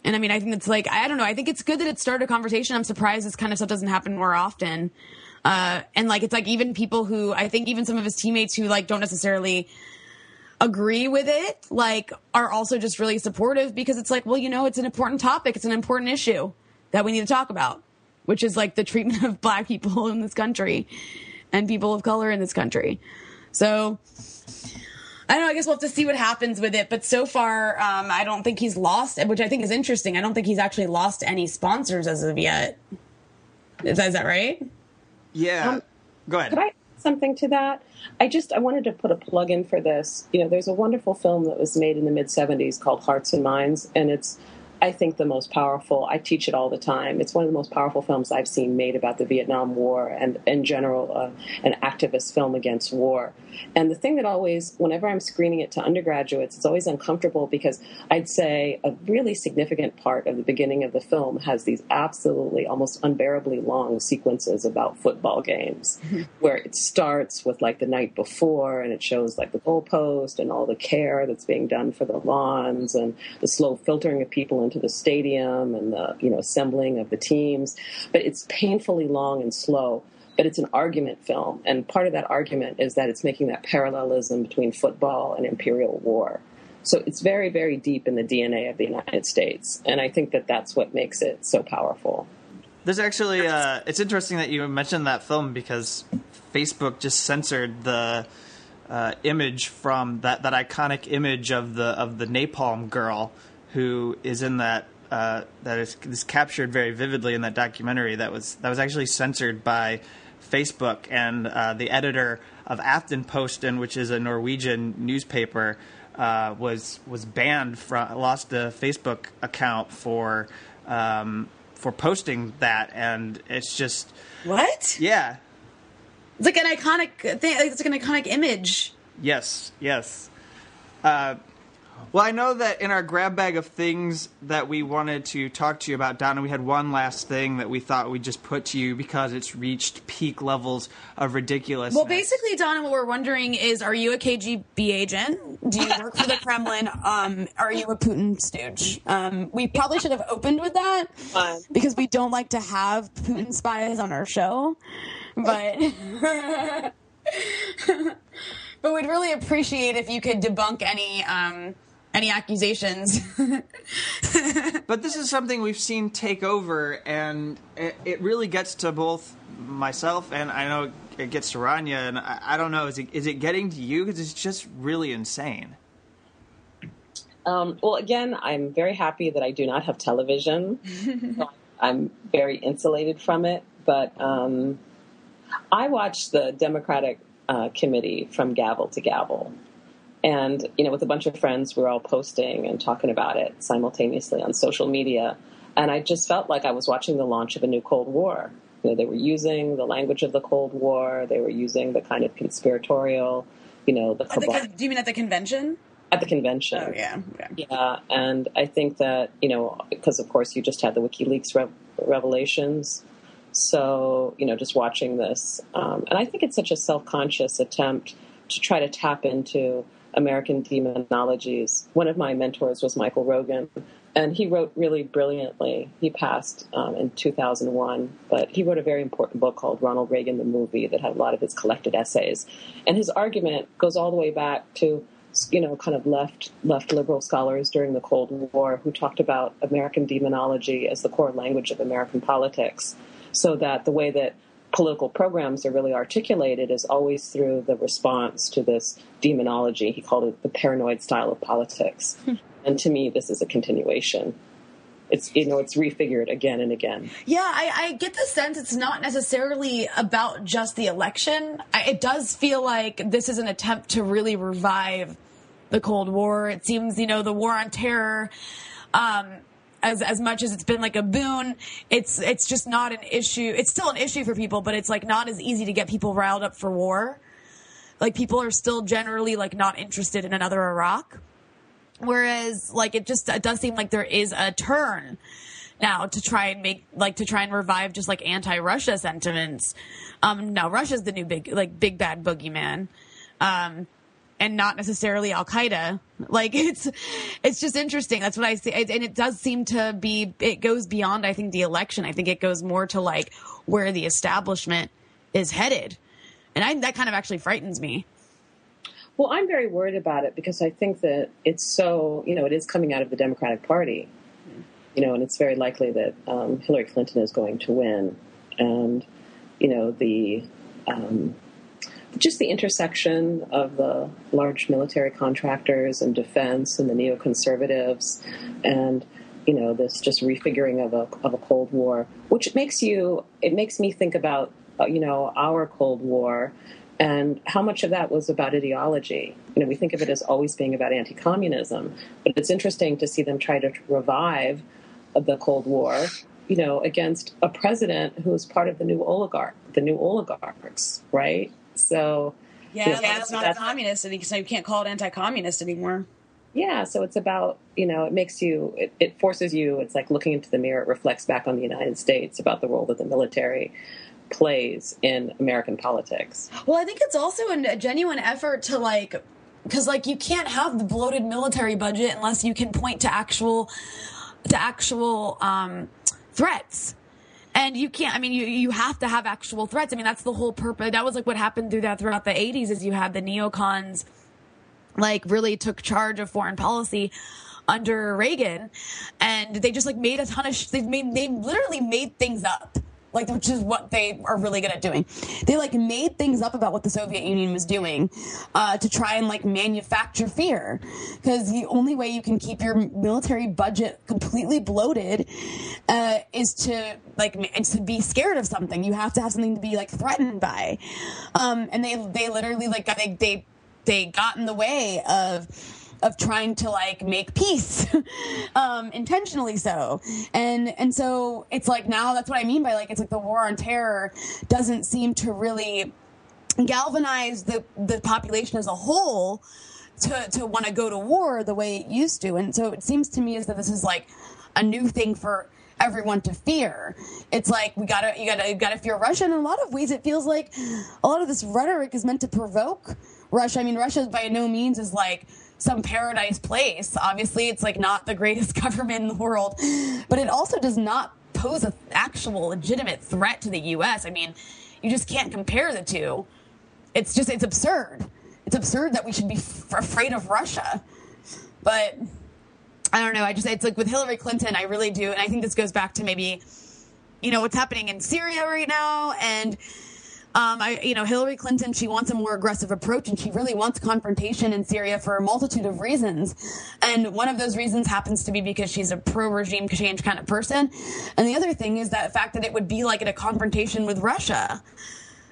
and I mean, I think it's like, I don't know. I think it's good that it started a conversation. I'm surprised this kind of stuff doesn't happen more often. Uh, and like, it's like even people who, I think even some of his teammates who like don't necessarily agree with it, like are also just really supportive because it's like, well, you know, it's an important topic. It's an important issue that we need to talk about, which is like the treatment *laughs* of black people in this country and people of color in this country. So I don't know. I guess we'll have to see what happens with it. But so far, um, I don't think he's lost, which I think is interesting. I don't think he's actually lost any sponsors as of yet. Is that, is that right? Yeah. Um, Go ahead. Could I add something to that? I just I wanted to put a plug in for this. You know, there's a wonderful film that was made in the mid '70s called Hearts and Minds, and it's I think the most powerful. I teach it all the time. It's one of the most powerful films I've seen made about the Vietnam War and, in general, uh, an activist film against war. And the thing that always, whenever I'm screening it to undergraduates, it's always uncomfortable because I'd say a really significant part of the beginning of the film has these absolutely almost unbearably long sequences about football games, mm-hmm. where it starts with like the night before and it shows like the goalpost and all the care that's being done for the lawns and the slow filtering of people into the stadium and the you know assembling of the teams. But it's painfully long and slow. But it's an argument film, and part of that argument is that it's making that parallelism between football and imperial war. So it's very, very deep in the DNA of the United States, and I think that that's what makes it so powerful. There's actually, uh, it's interesting that you mentioned that film because Facebook just censored the uh, image from that, that iconic image of the of the napalm girl who is in that uh, that is, is captured very vividly in that documentary that was that was actually censored by Facebook and uh, the editor of Aftenposten, which is a Norwegian newspaper, uh, was was banned from lost a Facebook account for um, for posting that, and it's just what? Yeah, it's like an iconic thing. It's like an iconic image. Yes, yes. Uh, well, I know that in our grab bag of things that we wanted to talk to you about, Donna, we had one last thing that we thought we'd just put to you because it's reached peak levels of ridiculous. Well, basically, Donna, what we're wondering is are you a KGB agent? Do you work for the Kremlin? Um, are you a Putin stooge? Um, we probably should have opened with that because we don't like to have Putin spies on our show. But. *laughs* but we'd really appreciate if you could debunk any um, any accusations. *laughs* but this is something we've seen take over, and it, it, really gets to both myself and I know it gets to Rania, and I, I don't know, is it, is it getting to you? Because it's just really insane. Um, well, again, I'm very happy that I do not have television. *laughs* I'm very insulated from it, but um, I watched the Democratic uh, committee from gavel to gavel and, you know, with a bunch of friends, we were all posting and talking about it simultaneously on social media. And I just felt like I was watching the launch of a new Cold War. You know, they were using the language of the Cold War. They were using the kind of conspiratorial, you know, the. The, do you mean at the convention? At the convention. Oh yeah. Okay. Yeah, and I think that you know because of course you just had the WikiLeaks rev- revelations, so you know just watching this, um, and I think it's such a self-conscious attempt to try to tap into American demonologies. One of my mentors was Michael Rogin, and he wrote really brilliantly. He passed um, in 2001, but he wrote a very important book called Ronald Reagan the Movie that had a lot of his collected essays. And his argument goes all the way back to you know, kind of left left liberal scholars during the Cold War who talked about American demonology as the core language of American politics, so that the way that political programs are really articulated is always through the response to this demonology. He called it the paranoid style of politics. Hmm. And to me, this is a continuation. It's you know it's refigured again and again. Yeah, I, I get the sense it's not necessarily about just the election. I, it does feel like this is an attempt to really revive the Cold War. It seems you know the war on terror. Um, as as much as it's been like a boon, it's it's just not an issue. It's still an issue for people, but it's like not as easy to get people riled up for war. Like people are still generally like not interested in another Iraq. Whereas like it just it does seem like there is a turn now to try and make like to try and revive just like anti-Russia sentiments. Um, now Russia's the new big like big bad boogeyman. Um, and not necessarily Al Qaeda. Like *laughs* it's, it's just interesting. That's what I see. And it does seem to be, it goes beyond, I think, the election. I think it goes more to like where the establishment is headed. And I, that kind of actually frightens me. Well, I'm very worried about it because I think that it's so, you know, it is coming out of the Democratic Party, you know, and it's very likely that um, Hillary Clinton is going to win. And, you know, the, um, just the intersection of the large military contractors and defense and the neoconservatives and you know this just refiguring of a of a cold war which makes you it makes me think about uh, you know our cold war and how much of that was about ideology. You know we think of it as always being about anti-communism but it's interesting to see them try to revive the cold war you know against a president who is part of the new oligarch the new oligarchs right so yeah, yeah that's not that's, communist, so you can't call it anti-communist anymore. Yeah, so it's about you know it makes you it, it forces you. It's like looking into the mirror. It reflects back on the United States about the role that the military plays in American politics. Well, I think it's also a genuine effort to like because like you can't have the bloated military budget unless you can point to actual to actual um, threats and you can't, I mean, you, you have to have actual threats. I mean, that's the whole purpose. That was like what happened through that throughout the 80s is you had the neocons like really took charge of foreign policy under Reagan and they just like made a ton of, sh- they made, they literally made things up like which is what they are really good at doing. They like made things up about what the Soviet Union was doing uh, to try and like manufacture fear, because the only way you can keep your military budget completely bloated uh, is to like to be scared of something. You have to have something to be like threatened by, um, and they they literally like they they they got in the way of of trying to like make peace *laughs* um, intentionally so and and so it's like now that's what i mean by like it's like the war on terror doesn't seem to really galvanize the the population as a whole to to want to go to war the way it used to and so it seems to me as that this is like a new thing for everyone to fear. It's like we gotta you gotta you gotta fear Russia. And in a lot of ways, it feels like a lot of this rhetoric is meant to provoke Russia. I mean, Russia by no means is like some paradise place. Obviously, it's like not the greatest *laughs* government in the world, but it also does not pose an actual legitimate threat to the U.S. I mean, you just can't compare the two. It's just, it's absurd. It's absurd that we should be f- afraid of Russia. But I don't know. I just, it's like with Hillary Clinton, I really do. And I think this goes back to maybe, you know, what's happening in Syria right now and um, I, you know, Hillary Clinton, she wants a more aggressive approach and she really wants confrontation in Syria for a multitude of reasons. And one of those reasons happens to be because she's a pro regime change kind of person. And the other thing is that fact that it would be like in a confrontation with Russia.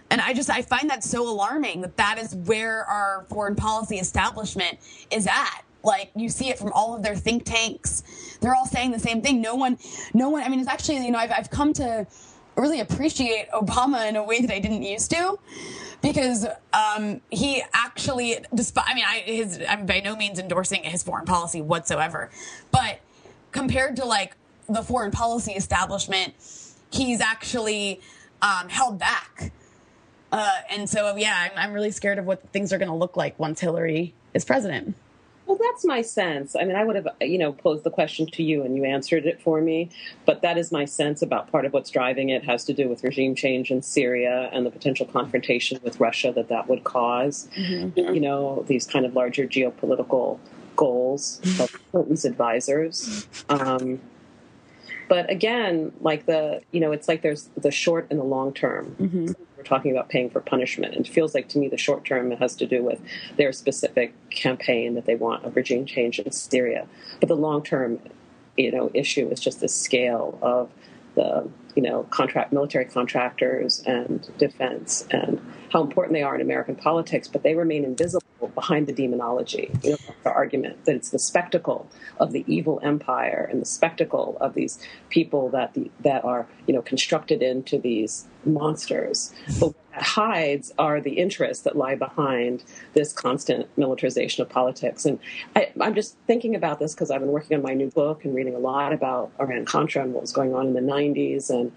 And I just, I find that so alarming that that is where our foreign policy establishment is at. Like you see it from all of their think tanks. They're all saying the same thing. No one, no one, I mean, it's actually, you know, I've, I've come to, really appreciate Obama in a way that I didn't used to because um, he actually, despite, I mean, I, his, I'm by no means endorsing his foreign policy whatsoever, but compared to like the foreign policy establishment, he's actually um, held back. Uh, and so, yeah, I'm, I'm really scared of what things are going to look like once Hillary is president. Well, that's my sense. I mean, I would have, you know, posed the question to you and you answered it for me. But that is my sense about part of what's driving it has to do with regime change in Syria and the potential confrontation with Russia that that would because mm-hmm. You know, these kind of larger geopolitical goals of Clinton's advisors. Um, But again, like the you know, it's like there's the short and the long term. Mm-hmm. We're talking about paying for punishment, and it feels like to me the short term has to do with their specific campaign that they want of regime change in Syria, but the long term, you know, issue is just the scale of the you know contract military contractors and defense and how important they are in American politics, but they remain invisible behind the demonology. You know, the argument that it's the spectacle of the evil empire and the spectacle of these people that the, that are you know constructed into these monsters. But what that hides are the interests that lie behind this constant militarization of politics. And I, I'm just thinking about this because I've been working on my new book and reading a lot about Iran Contra and what was going on in the 90s. And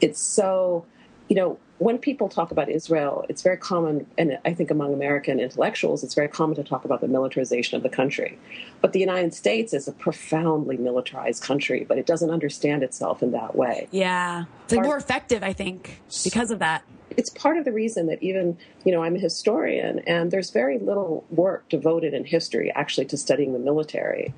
it's so, you know, when people talk about Israel, it's very common, and I think among American intellectuals, it's very common to talk about the militarization of the country. But the United States is a profoundly militarized country, but it doesn't understand itself in that way. Yeah. It's like more effective, I think, because of that. It's part of the reason that even, you know, I'm a historian, and there's very little work devoted in history actually to studying the military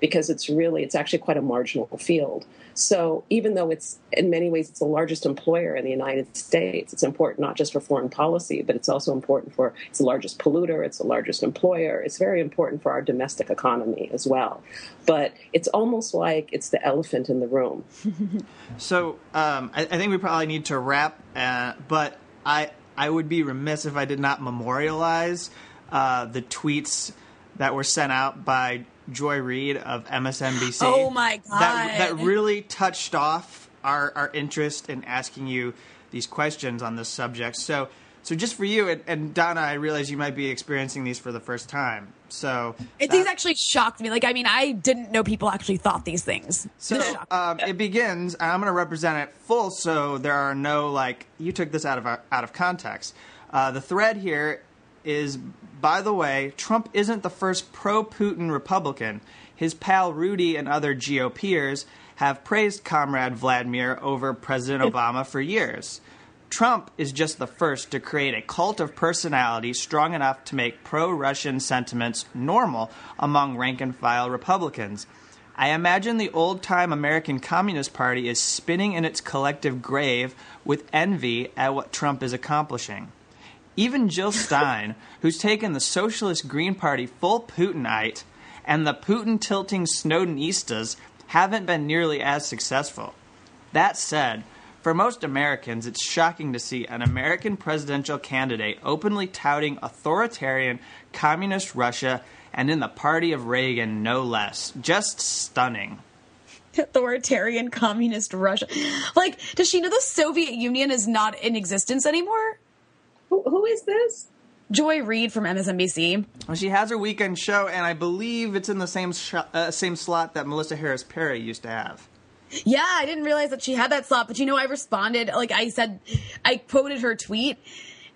because it's really it's actually quite a marginal field. So even though it's in many ways it's the largest employer in the United States, it's important not just for foreign policy, but it's also important for it's the largest polluter, it's the largest employer, it's very important for our domestic economy as well. But it's almost like it's the elephant in the room. *laughs* so um, I, I, think we probably need to wrap, uh, but I I would be remiss if I did not memorialize uh, the tweets that were sent out by Joy Reid of MSNBC. Oh my god! That, that really touched off our our interest in asking you these questions on this subject. So, so just for you and, and Donna, I realize you might be experiencing these for the first time. So it, these actually shocked me. Like, I mean, I didn't know people actually thought these things. So um, it begins, I'm going to represent it full, so there are no like you took this out of out of context. Uh, the thread here is, by the way, Trump isn't the first pro Putin Republican. His pal Rudy and other GOPers have praised Comrade Vladimir over President Obama for years. Trump is just the first to create a cult of personality strong enough to make pro Russian sentiments normal among rank and file Republicans. I imagine the old time American Communist Party is spinning in its collective grave with envy at what Trump is accomplishing. Even Jill Stein, who's taken the Socialist Green Party full Putinite, and the Putin tilting Snowdenistas haven't been nearly as successful. That said, for most Americans, it's shocking to see an American presidential candidate openly touting authoritarian communist Russia and in the party of Reagan, no less. Just stunning. Authoritarian communist Russia. Like, does she know the Soviet Union is not in existence anymore? Who, who is this? Joy Reid from MSNBC. Well, she has her weekend show, and I believe it's in the same sh- uh, same slot that Melissa Harris Perry used to have. Yeah, I didn't realize that she had that slot, but you know, I responded like I said, I quoted her tweet,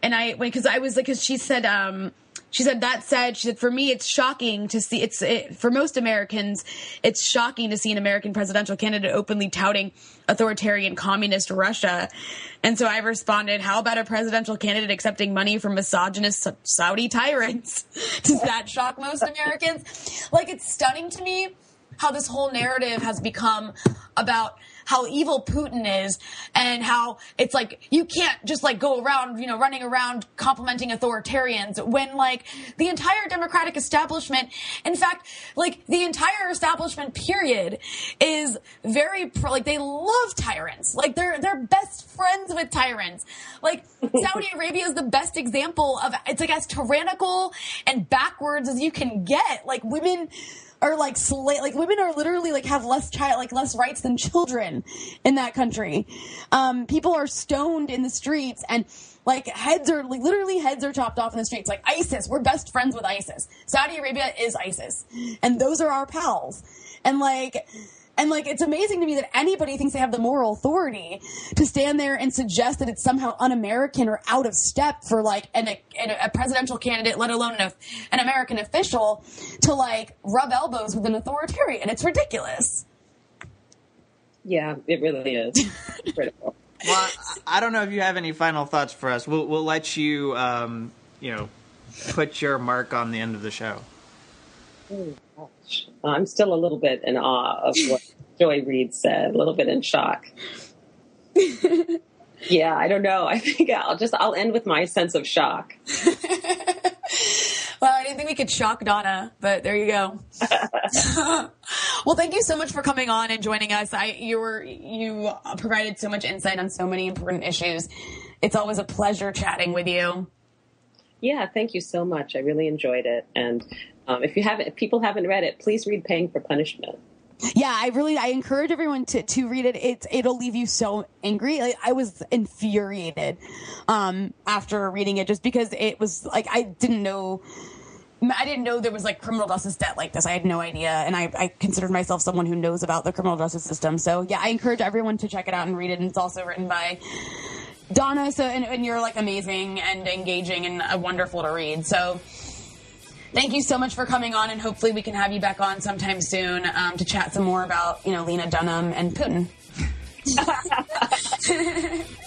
and I because I was like, because she said, um, she said that said, she said for me it's shocking to see it's it, for most Americans it's shocking to see an American presidential candidate openly touting authoritarian communist Russia. And so I responded, how about a presidential candidate accepting money from misogynist Saudi tyrants? *laughs* Does that shock most Americans? Like it's stunning to me how this whole narrative has become about how evil Putin is and how it's like you can't just like go around, you know, running around complimenting authoritarians when like the entire democratic establishment, in fact, like the entire establishment period is very pro, like they love tyrants. Like they're they're best friends with tyrants. Like *laughs* Saudi Arabia is the best example of it's like as tyrannical and backwards as you can get. Like women are like sla- like women are literally like have less child like less rights than children in that country. Um, people are stoned in the streets and like heads are like, literally heads are chopped off in the streets. Like ISIS, we're best friends with ISIS. Saudi Arabia is ISIS, and those are our pals. And like and like, it's amazing to me that anybody thinks they have the moral authority to stand there and suggest that it's somehow un-American or out of step for like an, a, a presidential candidate, let alone an, an American official, to like rub elbows with an authoritarian. It's ridiculous. Yeah, it really is. critical. *laughs* Well, I don't know if you have any final thoughts for us. We'll, we'll let you, um, you know, put your mark on the end of the show. Gosh. I'm still a little bit in awe of what *laughs* Joy Reid said, a little bit in shock. yeah, I don't know. I think I'll just I'll end with my sense of shock. *laughs* Well, I didn't think we could shock Donna, but there you go. *laughs* well, thank you so much for coming on and joining us. I you were you provided so much insight on so many important issues. It's always a pleasure chatting with you. Yeah, thank you so much. I really enjoyed it. And um, if you haven't, if people haven't read it, please read "Paying for Punishment." Yeah, I really I encourage everyone to to read it. It it'll leave you so angry. Like, I was infuriated um, after reading it just because it was like I didn't know I didn't know there was like criminal justice debt like this. I had no idea, and I, I considered myself someone who knows about the criminal justice system. So yeah, I encourage everyone to check it out and read it. And it's also written by Donna. So and, and you're like amazing and engaging and uh, wonderful to read. So thank you so much for coming on, and hopefully we can have you back on sometime soon um, to chat some more about you know Lena Dunham and Putin. *laughs*